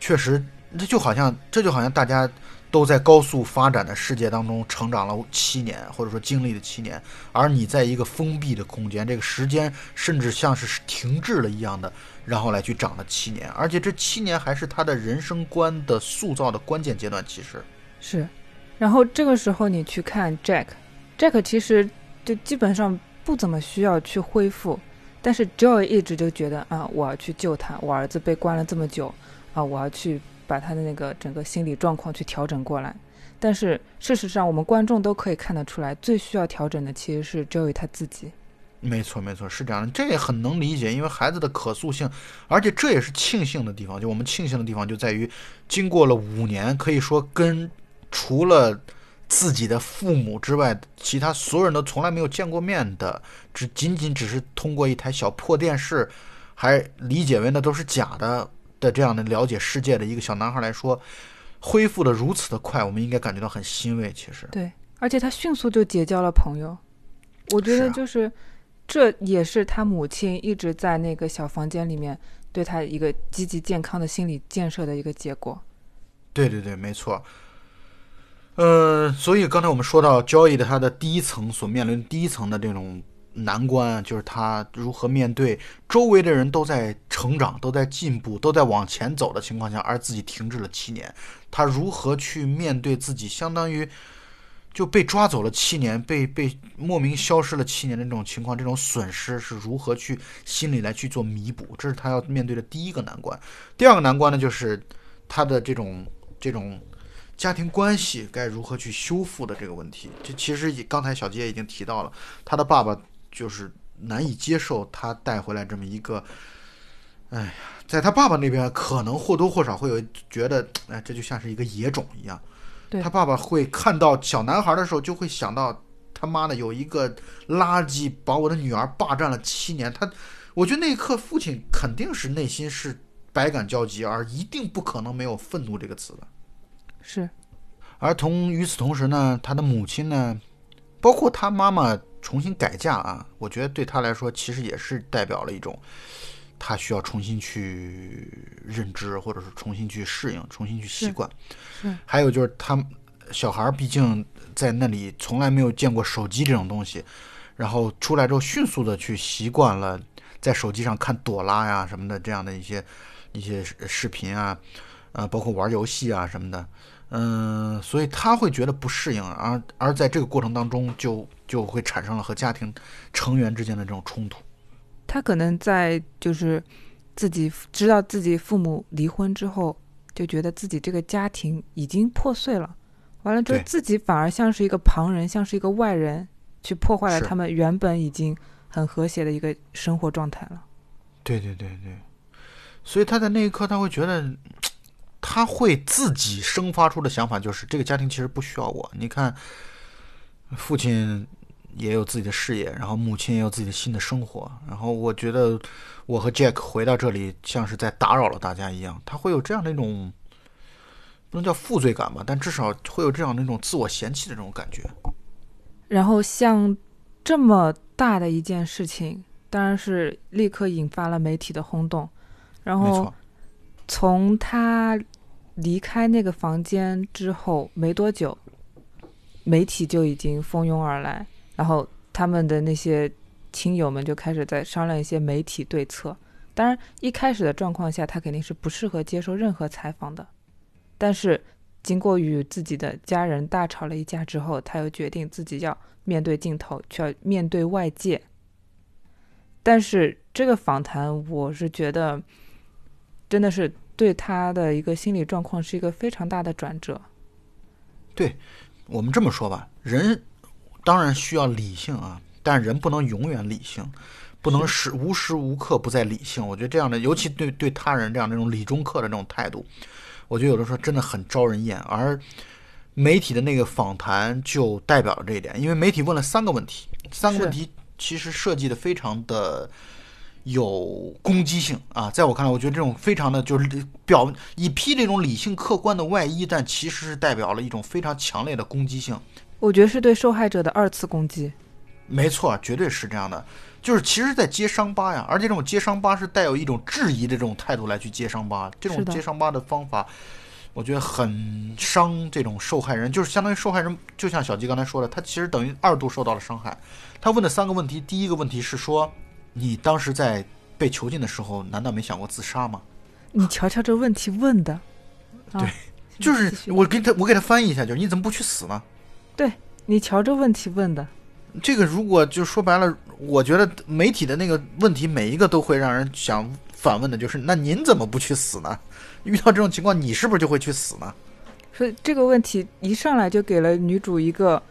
确实，这就好像，这就好像大家。都在高速发展的世界当中成长了七年，或者说经历了七年，而你在一个封闭的空间，这个时间甚至像是停滞了一样的，然后来去长了七年，而且这七年还是他的人生观的塑造的关键阶段。其实是，然后这个时候你去看 Jack，Jack 其实就基本上不怎么需要去恢复，但是 Joy 一直就觉得啊，我要去救他，我儿子被关了这么久啊，我要去。把他的那个整个心理状况去调整过来，但是事实上，我们观众都可以看得出来，最需要调整的其实是 Joey 他自己。没错，没错，是这样的，这也很能理解，因为孩子的可塑性，而且这也是庆幸的地方。就我们庆幸的地方就在于，经过了五年，可以说跟除了自己的父母之外，其他所有人都从来没有见过面的，只仅仅只是通过一台小破电视，还理解为那都是假的。的这样的了解世界的一个小男孩来说，恢复的如此的快，我们应该感觉到很欣慰。其实，对，而且他迅速就结交了朋友。我觉得就是，这也是他母亲一直在那个小房间里面对他一个积极健康的心理建设的一个结果。对对对，没错。呃，所以刚才我们说到交易的他的第一层所面临第一层的这种。难关就是他如何面对周围的人都在成长、都在进步、都在往前走的情况下，而自己停滞了七年。他如何去面对自己相当于就被抓走了七年、被被莫名消失了七年的这种情况？这种损失是如何去心里来去做弥补？这是他要面对的第一个难关。第二个难关呢，就是他的这种这种家庭关系该如何去修复的这个问题。这其实刚才小杰已经提到了，他的爸爸。就是难以接受他带回来这么一个，哎呀，在他爸爸那边可能或多或少会有觉得，哎，这就像是一个野种一样。他爸爸会看到小男孩的时候，就会想到他妈的有一个垃圾把我的女儿霸占了七年。他，我觉得那一刻父亲肯定是内心是百感交集，而一定不可能没有愤怒这个词的。是。而同与此同时呢，他的母亲呢，包括他妈妈重新改嫁啊，我觉得对他来说其实也是代表了一种，他需要重新去认知，或者是重新去适应，重新去习惯。是。还有就是他小孩毕竟在那里从来没有见过手机这种东西，然后出来之后迅速的去习惯了在手机上看朵拉呀什么的这样的一些一些视频啊，呃，包括玩游戏啊什么的。嗯，所以他会觉得不适应，而而在这个过程当中，就就会产生了和家庭成员之间的这种冲突。他可能在就是自己知道自己父母离婚之后，就觉得自己这个家庭已经破碎了，完了之后自己反而像是一个旁人，像是一个外人，去破坏了他们原本已经很和谐的一个生活状态了。对对对对，所以他在那一刻他会觉得。他会自己生发出的想法就是，这个家庭其实不需要我。你看，父亲也有自己的事业，然后母亲也有自己的新的生活，然后我觉得我和 Jack 回到这里，像是在打扰了大家一样。他会有这样的一种，不能叫负罪感吧，但至少会有这样的一种自我嫌弃的这种感觉。然后像这么大的一件事情，当然是立刻引发了媒体的轰动。然后从他。离开那个房间之后没多久，媒体就已经蜂拥而来，然后他们的那些亲友们就开始在商量一些媒体对策。当然，一开始的状况下，他肯定是不适合接受任何采访的。但是，经过与自己的家人大吵了一架之后，他又决定自己要面对镜头，去要面对外界。但是，这个访谈，我是觉得真的是。对他的一个心理状况是一个非常大的转折。对，我们这么说吧，人当然需要理性啊，但人不能永远理性，不能时无时无刻不在理性。我觉得这样的，尤其对对他人这样那种理中客的这种态度，我觉得有的时候真的很招人厌。而媒体的那个访谈就代表了这一点，因为媒体问了三个问题，三个问题其实设计的非常的。有攻击性啊，在我看来，我觉得这种非常的就是表以披这种理性客观的外衣，但其实是代表了一种非常强烈的攻击性。我觉得是对受害者的二次攻击。没错，绝对是这样的，就是其实在揭伤疤呀，而且这种揭伤疤是带有一种质疑的这种态度来去揭伤疤，这种揭伤疤的方法，我觉得很伤这种受害人，就是相当于受害人，就像小吉刚才说的，他其实等于二度受到了伤害。他问的三个问题，第一个问题是说。你当时在被囚禁的时候，难道没想过自杀吗？你瞧瞧这问题问的，*laughs* 对，就是我给他，我给他翻译一下，就是你怎么不去死呢？对你瞧这问题问的，这个如果就说白了，我觉得媒体的那个问题每一个都会让人想反问的，就是那您怎么不去死呢？*laughs* 遇到这种情况，你是不是就会去死呢？所以这个问题一上来就给了女主一个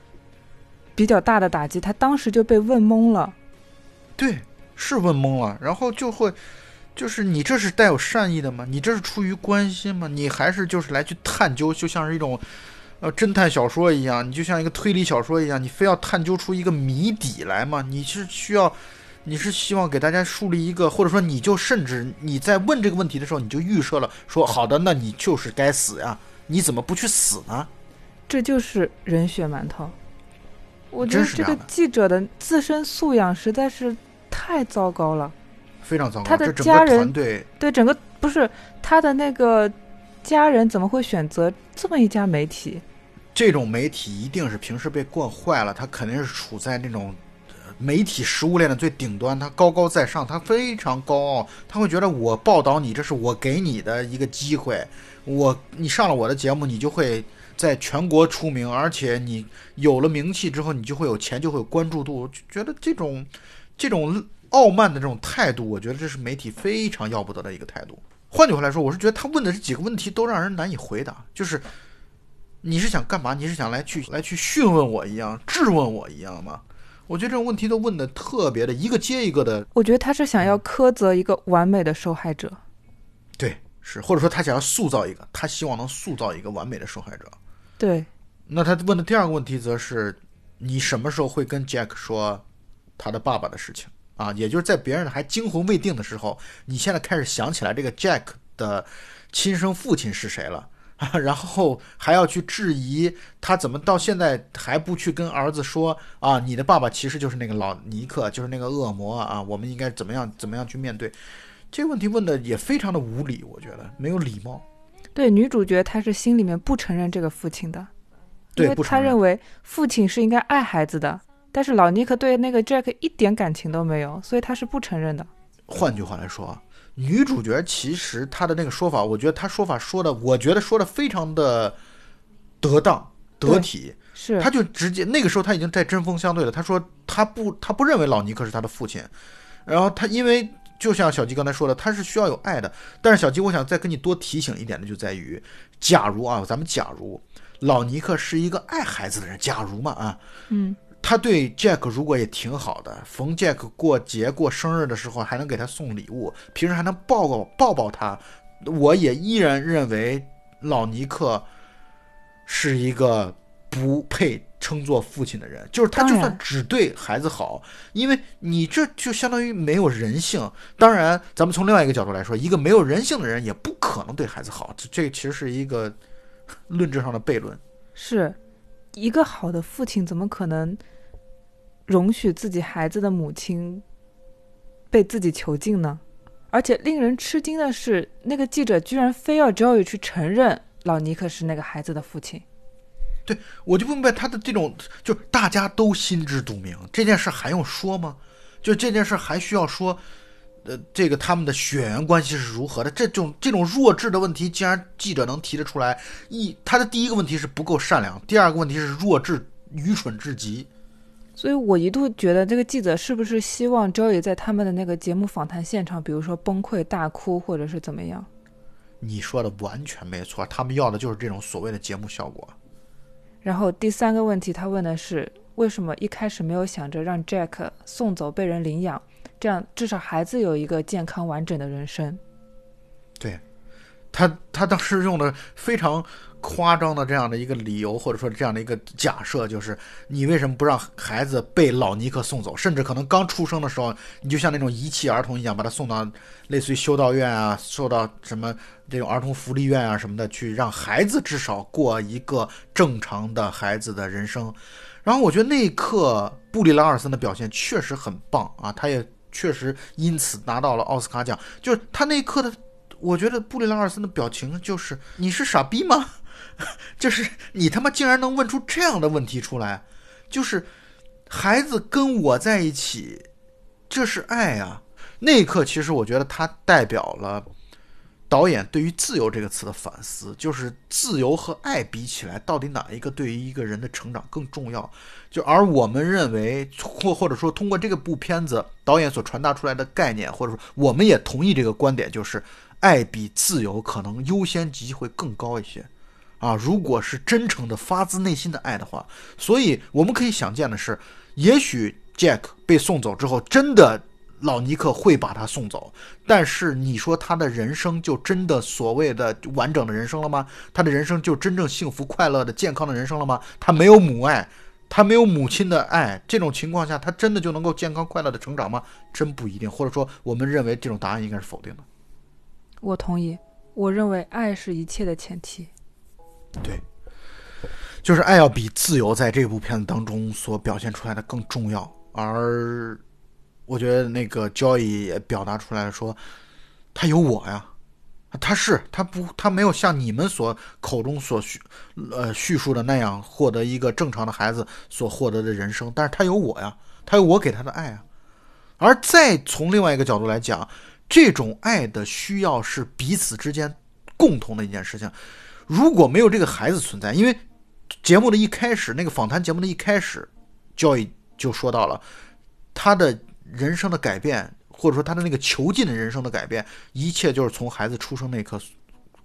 比较大的打击，她当时就被问懵了。对。是问懵了，然后就会，就是你这是带有善意的吗？你这是出于关心吗？你还是就是来去探究，就像是一种，呃，侦探小说一样，你就像一个推理小说一样，你非要探究出一个谜底来吗？你是需要，你是希望给大家树立一个，或者说你就甚至你在问这个问题的时候，你就预设了说，好的，那你就是该死呀？你怎么不去死呢？这就是人血馒头。我觉得这个记者的自身素养实在是。太糟糕了，非常糟糕。他的家人对对整个不是他的那个家人怎么会选择这么一家媒体？这种媒体一定是平时被惯坏了，他肯定是处在那种媒体食物链的最顶端，他高高在上，他非常高傲，他会觉得我报道你，这是我给你的一个机会，我你上了我的节目，你就会在全国出名，而且你有了名气之后，你就会有钱，就会有关注度，就觉得这种。这种傲慢的这种态度，我觉得这是媒体非常要不得的一个态度。换句话来说，我是觉得他问的这几个问题都让人难以回答。就是你是想干嘛？你是想来去来去讯问我一样，质问我一样吗？我觉得这种问题都问的特别的一个接一个的。我觉得他是想要苛责一个完美的受害者。对，是或者说他想要塑造一个，他希望能塑造一个完美的受害者。对。那他问的第二个问题则是：你什么时候会跟 Jack 说他的爸爸的事情啊？也就是在别人还惊魂未定的时候，你现在开始想起来这个 Jack 的亲生父亲是谁了。*laughs* 然后还要去质疑他怎么到现在还不去跟儿子说啊？你的爸爸其实就是那个老尼克，就是那个恶魔啊！我们应该怎么样怎么样去面对这个问题？问的也非常的无理，我觉得没有礼貌。对女主角，她是心里面不承认这个父亲的，因为她认为父亲是应该爱孩子的，但是老尼克对那个 Jack 一点感情都没有，所以他是不承认的。换句话来说。女主角其实她的那个说法，我觉得她说法说的，我觉得说的非常的得当得体。是，她就直接那个时候她已经在针锋相对了。她说她不，她不认为老尼克是她的父亲。然后她因为就像小吉刚才说的，她是需要有爱的。但是小吉，我想再跟你多提醒一点的就在于，假如啊，咱们假如老尼克是一个爱孩子的人，假如嘛啊，嗯。他对 Jack 如果也挺好的，逢 Jack 过节过生日的时候还能给他送礼物，平时还能抱抱抱抱他，我也依然认为老尼克是一个不配称作父亲的人。就是他就算只对孩子好，因为你这就相当于没有人性。当然，咱们从另外一个角度来说，一个没有人性的人也不可能对孩子好。这这其实是一个论证上的悖论。是一个好的父亲怎么可能？容许自己孩子的母亲被自己囚禁呢？而且令人吃惊的是，那个记者居然非要 Joey 去承认老尼克是那个孩子的父亲。对我就不明白他的这种，就大家都心知肚明，这件事还用说吗？就这件事还需要说？呃，这个他们的血缘关系是如何的？这种这种弱智的问题，竟然记者能提得出来？一，他的第一个问题是不够善良，第二个问题是弱智、愚蠢至极。所以我一度觉得这个记者是不是希望 Joey 在他们的那个节目访谈现场，比如说崩溃大哭，或者是怎么样？你说的完全没错，他们要的就是这种所谓的节目效果。然后第三个问题，他问的是为什么一开始没有想着让 Jack 送走被人领养，这样至少孩子有一个健康完整的人生。对，他他当时用的非常。夸张的这样的一个理由，或者说这样的一个假设，就是你为什么不让孩子被老尼克送走？甚至可能刚出生的时候，你就像那种遗弃儿童一样，把他送到类似于修道院啊，送到什么这种儿童福利院啊什么的，去让孩子至少过一个正常的孩子的人生。然后我觉得那一刻布里拉尔森的表现确实很棒啊，他也确实因此拿到了奥斯卡奖。就是他那一刻的，我觉得布里拉尔森的表情就是你是傻逼吗？*laughs* 就是你他妈竟然能问出这样的问题出来，就是孩子跟我在一起，这是爱啊！那一刻，其实我觉得他代表了导演对于“自由”这个词的反思，就是自由和爱比起来，到底哪一个对于一个人的成长更重要？就而我们认为，或或者说通过这个部片子导演所传达出来的概念，或者说我们也同意这个观点，就是爱比自由可能优先级会更高一些。啊，如果是真诚的、发自内心的爱的话，所以我们可以想见的是，也许 Jack 被送走之后，真的老尼克会把他送走。但是你说他的人生就真的所谓的完整的人生了吗？他的人生就真正幸福、快乐的、健康的人生了吗？他没有母爱，他没有母亲的爱，这种情况下，他真的就能够健康快乐的成长吗？真不一定。或者说，我们认为这种答案应该是否定的。我同意，我认为爱是一切的前提。对，就是爱要比自由在这部片子当中所表现出来的更重要。而我觉得那个 Joy 也表达出来说，他有我呀，他是他不他没有像你们所口中所叙呃叙述的那样获得一个正常的孩子所获得的人生，但是他有我呀，他有我给他的爱啊。而再从另外一个角度来讲，这种爱的需要是彼此之间共同的一件事情。如果没有这个孩子存在，因为节目的一开始，那个访谈节目的一开始，Joy 就说到了他的人生的改变，或者说他的那个囚禁的人生的改变，一切就是从孩子出生那一刻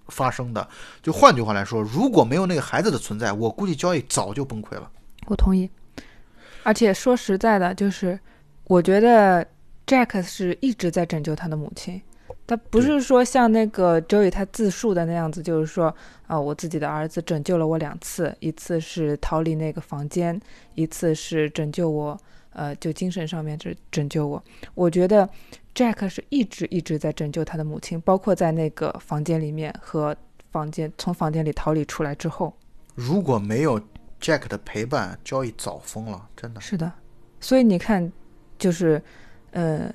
发生的。就换句话来说，如果没有那个孩子的存在，我估计 Joy 早就崩溃了。我同意。而且说实在的，就是我觉得 Jack 是一直在拯救他的母亲。他不是说像那个 Joey 他自述的那样子，就是说啊，我自己的儿子拯救了我两次，一次是逃离那个房间，一次是拯救我，呃，就精神上面拯拯救我。我觉得 Jack 是一直一直在拯救他的母亲，包括在那个房间里面和房间从房间里逃离出来之后。如果没有 Jack 的陪伴，Joey 早疯了，真的是的。所以你看，就是呃。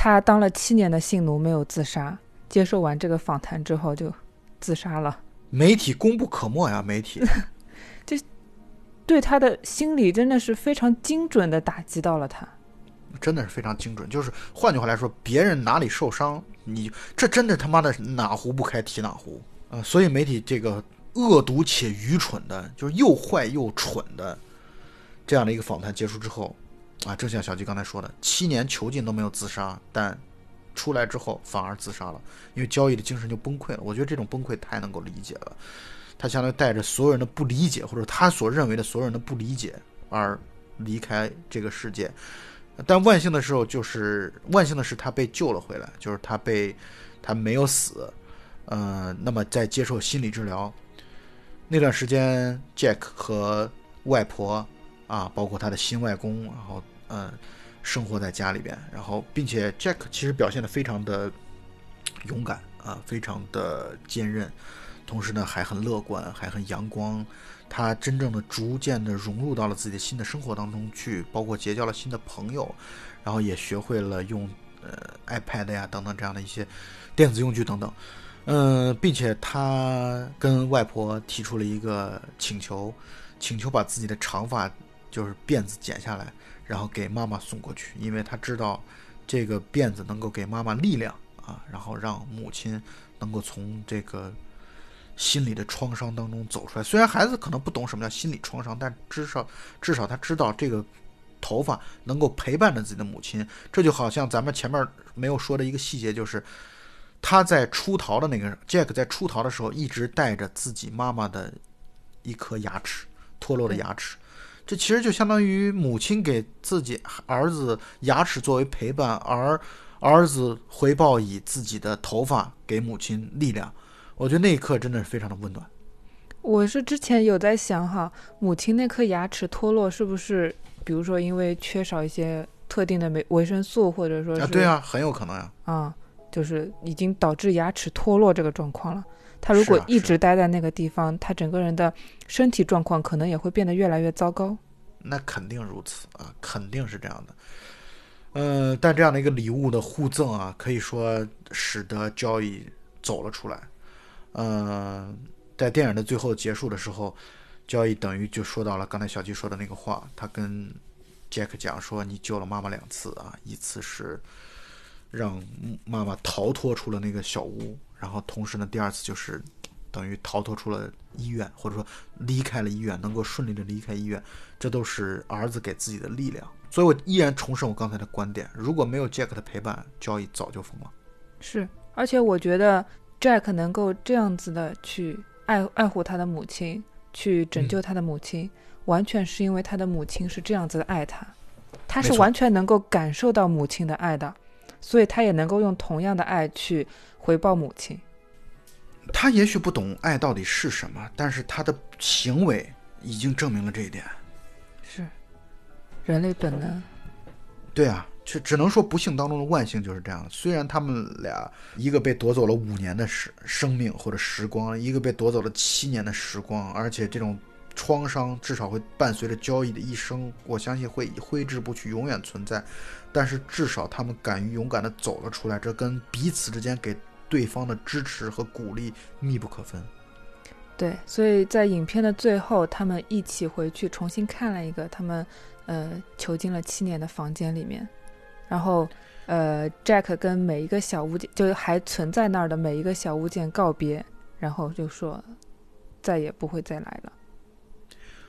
他当了七年的性奴，没有自杀。接受完这个访谈之后，就自杀了。*laughs* 媒体功不可没呀，媒体，这对他的心理真的是非常精准的打击到了他。真的是非常精准，就是换句话来说，别人哪里受伤，你这真的他妈的哪壶不开提哪壶啊！所以媒体这个恶毒且愚蠢的，就是又坏又蠢的这样的一个访谈结束之后。啊，正像小吉刚才说的，七年囚禁都没有自杀，但出来之后反而自杀了，因为交易的精神就崩溃了。我觉得这种崩溃太能够理解了，他相当于带着所有人的不理解，或者他所认为的所有人的不理解而离开这个世界。但万幸的时候，就是万幸的是他被救了回来，就是他被他没有死。呃，那么在接受心理治疗那段时间，Jack 和外婆。啊，包括他的新外公，然后嗯，生活在家里边，然后并且 Jack 其实表现的非常的勇敢啊，非常的坚韧，同时呢还很乐观，还很阳光。他真正的逐渐的融入到了自己的新的生活当中去，包括结交了新的朋友，然后也学会了用呃 iPad 呀等等这样的一些电子用具等等。嗯，并且他跟外婆提出了一个请求，请求把自己的长发。就是辫子剪下来，然后给妈妈送过去，因为他知道这个辫子能够给妈妈力量啊，然后让母亲能够从这个心理的创伤当中走出来。虽然孩子可能不懂什么叫心理创伤，但至少至少他知道这个头发能够陪伴着自己的母亲。这就好像咱们前面没有说的一个细节，就是他在出逃的那个 Jack 在出逃的时候，一直带着自己妈妈的一颗牙齿脱落的牙齿。这其实就相当于母亲给自己儿子牙齿作为陪伴，而儿子回报以自己的头发给母亲力量。我觉得那一刻真的是非常的温暖。我是之前有在想哈，母亲那颗牙齿脱落是不是，比如说因为缺少一些特定的维维生素，或者说是啊，对啊，很有可能呀。啊，就是已经导致牙齿脱落这个状况了。他如果一直待在那个地方，他整个人的身体状况可能也会变得越来越糟糕。那肯定如此啊，肯定是这样的。呃，但这样的一个礼物的互赠啊，可以说使得交易走了出来。嗯，在电影的最后结束的时候，交易等于就说到了刚才小鸡说的那个话，他跟杰克讲说：“你救了妈妈两次啊，一次是让妈妈逃脱出了那个小屋。”然后同时呢，第二次就是等于逃脱出了医院，或者说离开了医院，能够顺利的离开医院，这都是儿子给自己的力量。所以我依然重申我刚才的观点：如果没有杰克的陪伴，交易早就疯了。是，而且我觉得 Jack 能够这样子的去爱爱护他的母亲，去拯救他的母亲，完全是因为他的母亲是这样子的爱他，他是完全能够感受到母亲的爱的，所以他也能够用同样的爱去。回报母亲，他也许不懂爱到底是什么，但是他的行为已经证明了这一点。是，人类本能。对啊，只只能说不幸当中的万幸就是这样。虽然他们俩一个被夺走了五年的时生命或者时光，一个被夺走了七年的时光，而且这种创伤至少会伴随着交易的一生，我相信会挥之不去，永远存在。但是至少他们敢于勇敢的走了出来，这跟彼此之间给。对方的支持和鼓励密不可分。对，所以在影片的最后，他们一起回去重新看了一个他们呃囚禁了七年的房间里面，然后呃，Jack 跟每一个小物件，就还存在那儿的每一个小物件告别，然后就说再也不会再来了。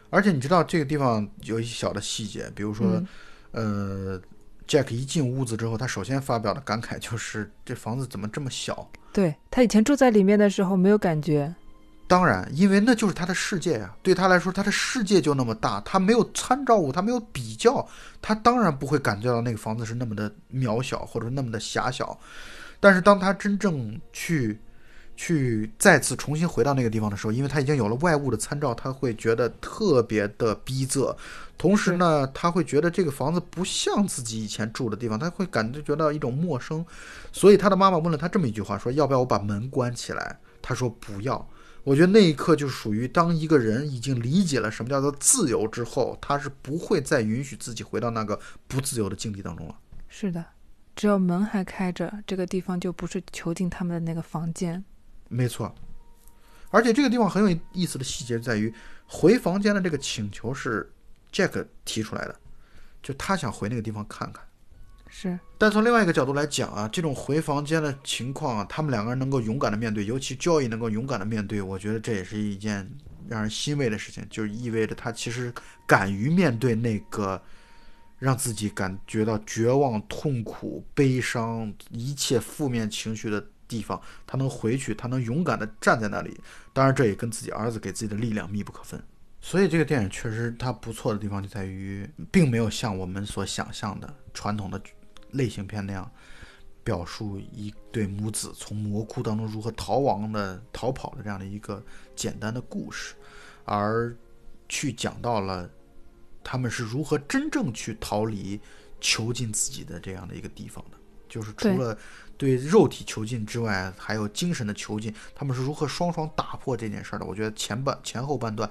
而且你知道这个地方有一些小的细节，比如说呃。Jack 一进屋子之后，他首先发表的感慨就是：这房子怎么这么小？对他以前住在里面的时候没有感觉，当然，因为那就是他的世界呀。对他来说，他的世界就那么大，他没有参照物，他没有比较，他当然不会感觉到那个房子是那么的渺小或者那么的狭小。但是当他真正去去再次重新回到那个地方的时候，因为他已经有了外物的参照，他会觉得特别的逼仄。同时呢，他会觉得这个房子不像自己以前住的地方，他会感觉觉到一种陌生。所以他的妈妈问了他这么一句话：说要不要我把门关起来？他说不要。我觉得那一刻就属于当一个人已经理解了什么叫做自由之后，他是不会再允许自己回到那个不自由的境地当中了。是的，只要门还开着，这个地方就不是囚禁他们的那个房间。没错，而且这个地方很有意思的细节在于，回房间的这个请求是 Jack 提出来的，就他想回那个地方看看。是，但从另外一个角度来讲啊，这种回房间的情况啊，他们两个人能够勇敢的面对，尤其 Joy 能够勇敢的面对，我觉得这也是一件让人欣慰的事情，就意味着他其实敢于面对那个让自己感觉到绝望、痛苦、悲伤、一切负面情绪的地方，他能回去，他能勇敢的站在那里。当然，这也跟自己儿子给自己的力量密不可分。所以这个电影确实它不错的地方就在于，并没有像我们所想象的传统的。类型片那样表述一对母子从魔窟当中如何逃亡的、逃跑的这样的一个简单的故事，而去讲到了他们是如何真正去逃离囚禁自己的这样的一个地方的，就是除了对肉体囚禁之外，还有精神的囚禁，他们是如何双双打破这件事儿的。我觉得前半前后半段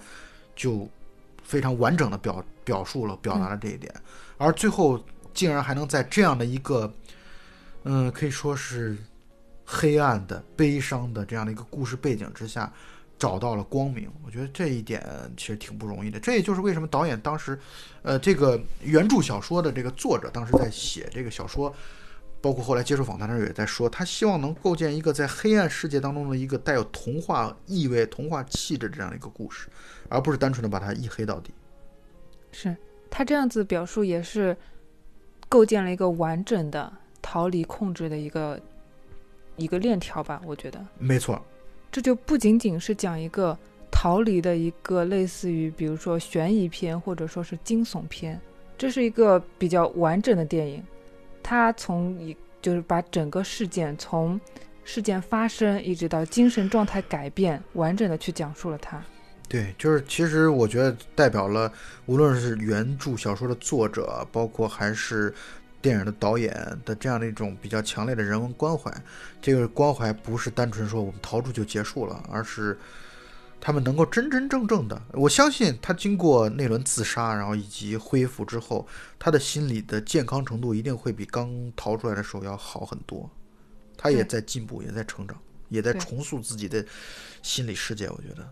就非常完整的表表述了、表达了这一点，而最后。竟然还能在这样的一个，嗯，可以说是黑暗的、悲伤的这样的一个故事背景之下，找到了光明。我觉得这一点其实挺不容易的。这也就是为什么导演当时，呃，这个原著小说的这个作者当时在写这个小说，包括后来接受访谈的时候也在说，他希望能构建一个在黑暗世界当中的一个带有童话意味、童话气质这样的一个故事，而不是单纯的把它一黑到底。是他这样子表述也是。构建了一个完整的逃离控制的一个一个链条吧，我觉得没错。这就不仅仅是讲一个逃离的一个类似于，比如说悬疑片或者说是惊悚片，这是一个比较完整的电影。它从一就是把整个事件从事件发生一直到精神状态改变，完整的去讲述了它。对，就是其实我觉得代表了，无论是原著小说的作者，包括还是电影的导演的这样的一种比较强烈的人文关怀。这个关怀不是单纯说我们逃出就结束了，而是他们能够真真正正的。我相信他经过那轮自杀，然后以及恢复之后，他的心理的健康程度一定会比刚逃出来的时候要好很多。他也在进步，也在成长，也在重塑自己的心理世界。我觉得。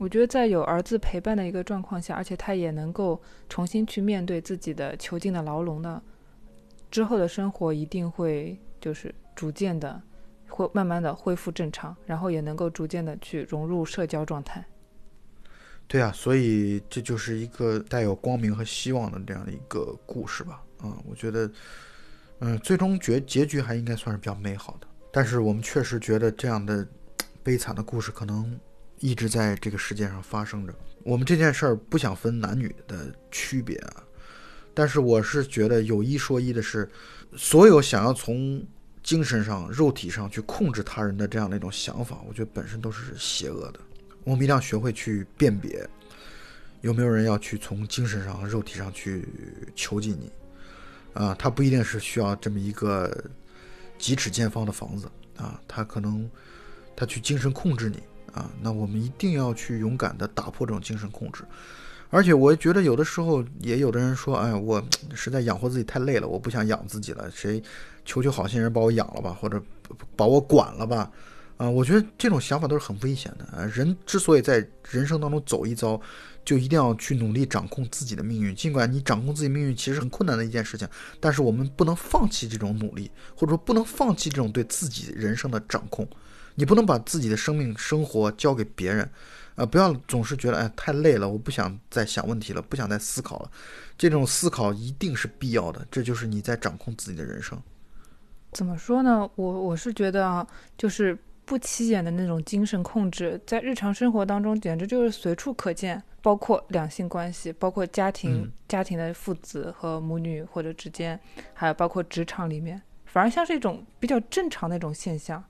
我觉得在有儿子陪伴的一个状况下，而且他也能够重新去面对自己的囚禁的牢笼的之后的生活，一定会就是逐渐的会慢慢的恢复正常，然后也能够逐渐的去融入社交状态。对啊，所以这就是一个带有光明和希望的这样的一个故事吧。啊，我觉得，嗯，最终结结局还应该算是比较美好的。但是我们确实觉得这样的悲惨的故事可能。一直在这个世界上发生着。我们这件事儿不想分男女的区别啊，但是我是觉得有一说一的是，所有想要从精神上、肉体上去控制他人的这样的一种想法，我觉得本身都是邪恶的。我们一定要学会去辨别，有没有人要去从精神上和、肉体上去囚禁你啊？他不一定是需要这么一个几尺见方的房子啊，他可能他去精神控制你。啊，那我们一定要去勇敢地打破这种精神控制，而且我觉得有的时候也有的人说，哎，我实在养活自己太累了，我不想养自己了，谁求求好心人把我养了吧，或者把我管了吧？啊，我觉得这种想法都是很危险的啊。人之所以在人生当中走一遭，就一定要去努力掌控自己的命运。尽管你掌控自己命运其实很困难的一件事情，但是我们不能放弃这种努力，或者说不能放弃这种对自己人生的掌控。你不能把自己的生命生活交给别人，啊，不要总是觉得哎太累了，我不想再想问题了，不想再思考了。这种思考一定是必要的，这就是你在掌控自己的人生。怎么说呢？我我是觉得啊，就是不起眼的那种精神控制，在日常生活当中简直就是随处可见，包括两性关系，包括家庭家庭的父子和母女或者之间，还有包括职场里面，反而像是一种比较正常的一种现象。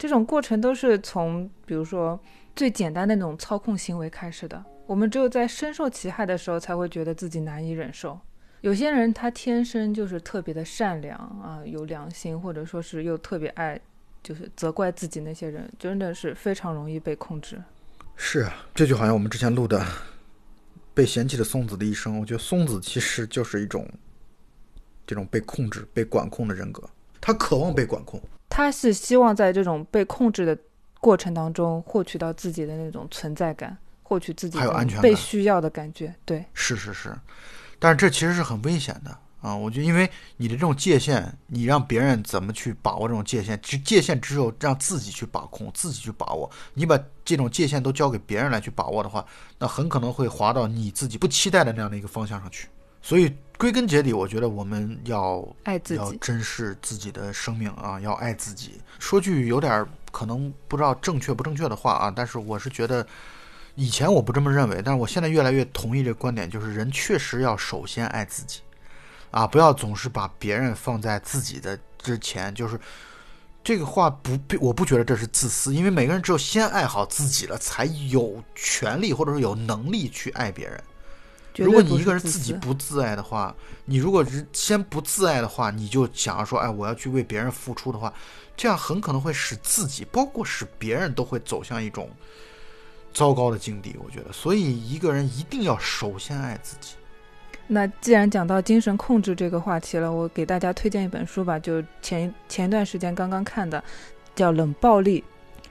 这种过程都是从比如说最简单的那种操控行为开始的。我们只有在深受其害的时候，才会觉得自己难以忍受。有些人他天生就是特别的善良啊，有良心，或者说是又特别爱，就是责怪自己那些人，真的是非常容易被控制。是啊，这就好像我们之前录的《被嫌弃的松子的一生》，我觉得松子其实就是一种这种被控制、被管控的人格，他渴望被管控，他是希望在这种被控制的过程当中获取到自己的那种存在感，获取自己还有安全感、被需要的感觉。对，是是是。但是这其实是很危险的啊！我觉得，因为你的这种界限，你让别人怎么去把握这种界限？其实界限只有让自己去把控，自己去把握。你把这种界限都交给别人来去把握的话，那很可能会滑到你自己不期待的那样的一个方向上去。所以归根结底，我觉得我们要爱自己，要珍视自己的生命啊，要爱自己。说句有点可能不知道正确不正确的话啊，但是我是觉得。以前我不这么认为，但是我现在越来越同意这个观点，就是人确实要首先爱自己，啊，不要总是把别人放在自己的之前。就是这个话不，我不觉得这是自私，因为每个人只有先爱好自己了，才有权利或者说有能力去爱别人。如果你一个人自己不自爱的话，你如果是先不自爱的话，你就想要说，哎，我要去为别人付出的话，这样很可能会使自己，包括使别人都会走向一种。糟糕的境地，我觉得，所以一个人一定要首先爱自己。那既然讲到精神控制这个话题了，我给大家推荐一本书吧，就前前一段时间刚刚看的，叫《冷暴力》，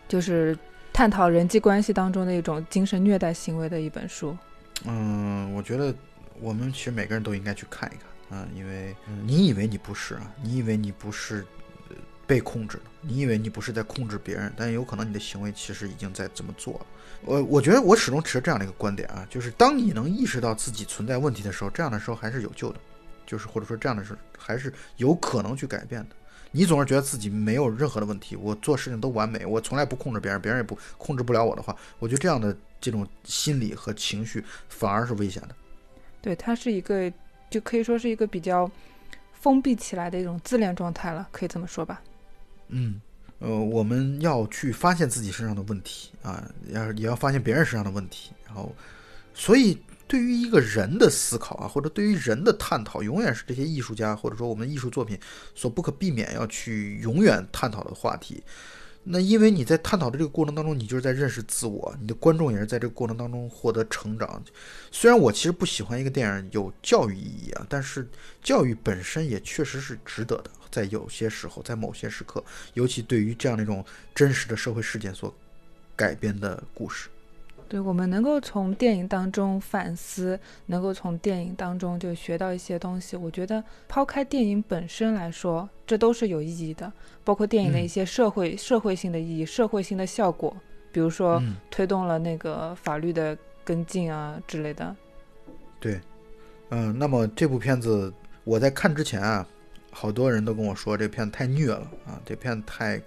就是探讨人际关系当中的一种精神虐待行为的一本书。嗯，我觉得我们其实每个人都应该去看一看啊，因为你以为你不是啊，你以为你不是。被控制的，你以为你不是在控制别人，但有可能你的行为其实已经在这么做了。我我觉得我始终持这样的一个观点啊，就是当你能意识到自己存在问题的时候，这样的时候还是有救的，就是或者说这样的事还是有可能去改变的。你总是觉得自己没有任何的问题，我做事情都完美，我从来不控制别人，别人也不控制不了我的话，我觉得这样的这种心理和情绪反而是危险的。对，它是一个就可以说是一个比较封闭起来的一种自恋状态了，可以这么说吧。嗯，呃，我们要去发现自己身上的问题啊，要也要发现别人身上的问题。然后，所以对于一个人的思考啊，或者对于人的探讨，永远是这些艺术家或者说我们艺术作品所不可避免要去永远探讨的话题。那因为你在探讨的这个过程当中，你就是在认识自我，你的观众也是在这个过程当中获得成长。虽然我其实不喜欢一个电影有教育意义啊，但是教育本身也确实是值得的。在有些时候，在某些时刻，尤其对于这样的一种真实的社会事件所改编的故事，对我们能够从电影当中反思，能够从电影当中就学到一些东西。我觉得，抛开电影本身来说，这都是有意义的。包括电影的一些社会社会性的意义、社会性的效果，比如说推动了那个法律的跟进啊之类的。对，嗯，那么这部片子我在看之前啊。好多人都跟我说这片太虐了啊，这片太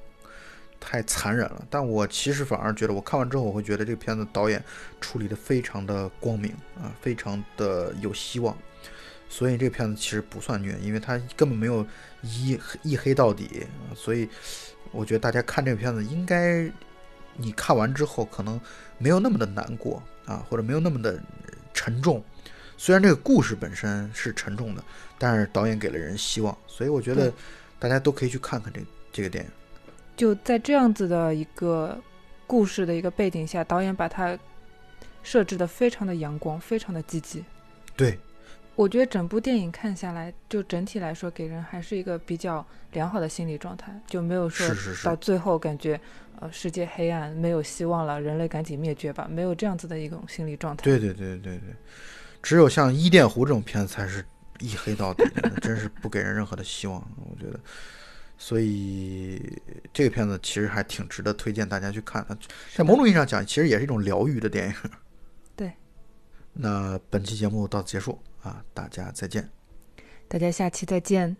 太残忍了。但我其实反而觉得，我看完之后，我会觉得这个片子导演处理的非常的光明啊，非常的有希望。所以这个片子其实不算虐，因为它根本没有一一黑到底。所以我觉得大家看这个片子，应该你看完之后可能没有那么的难过啊，或者没有那么的沉重。虽然这个故事本身是沉重的，但是导演给了人希望，所以我觉得大家都可以去看看这这个电影。就在这样子的一个故事的一个背景下，导演把它设置的非常的阳光，非常的积极。对，我觉得整部电影看下来，就整体来说给人还是一个比较良好的心理状态，就没有说到最后感觉呃世界黑暗没有希望了，人类赶紧灭绝吧，没有这样子的一种心理状态。对对对对对。只有像《伊甸湖》这种片子才是一黑到底，真是不给人任何的希望。我觉得，所以这个片子其实还挺值得推荐大家去看的。在某种意义上讲，其实也是一种疗愈的电影。*laughs* 对。那本期节目到此结束啊，大家再见。大家下期再见。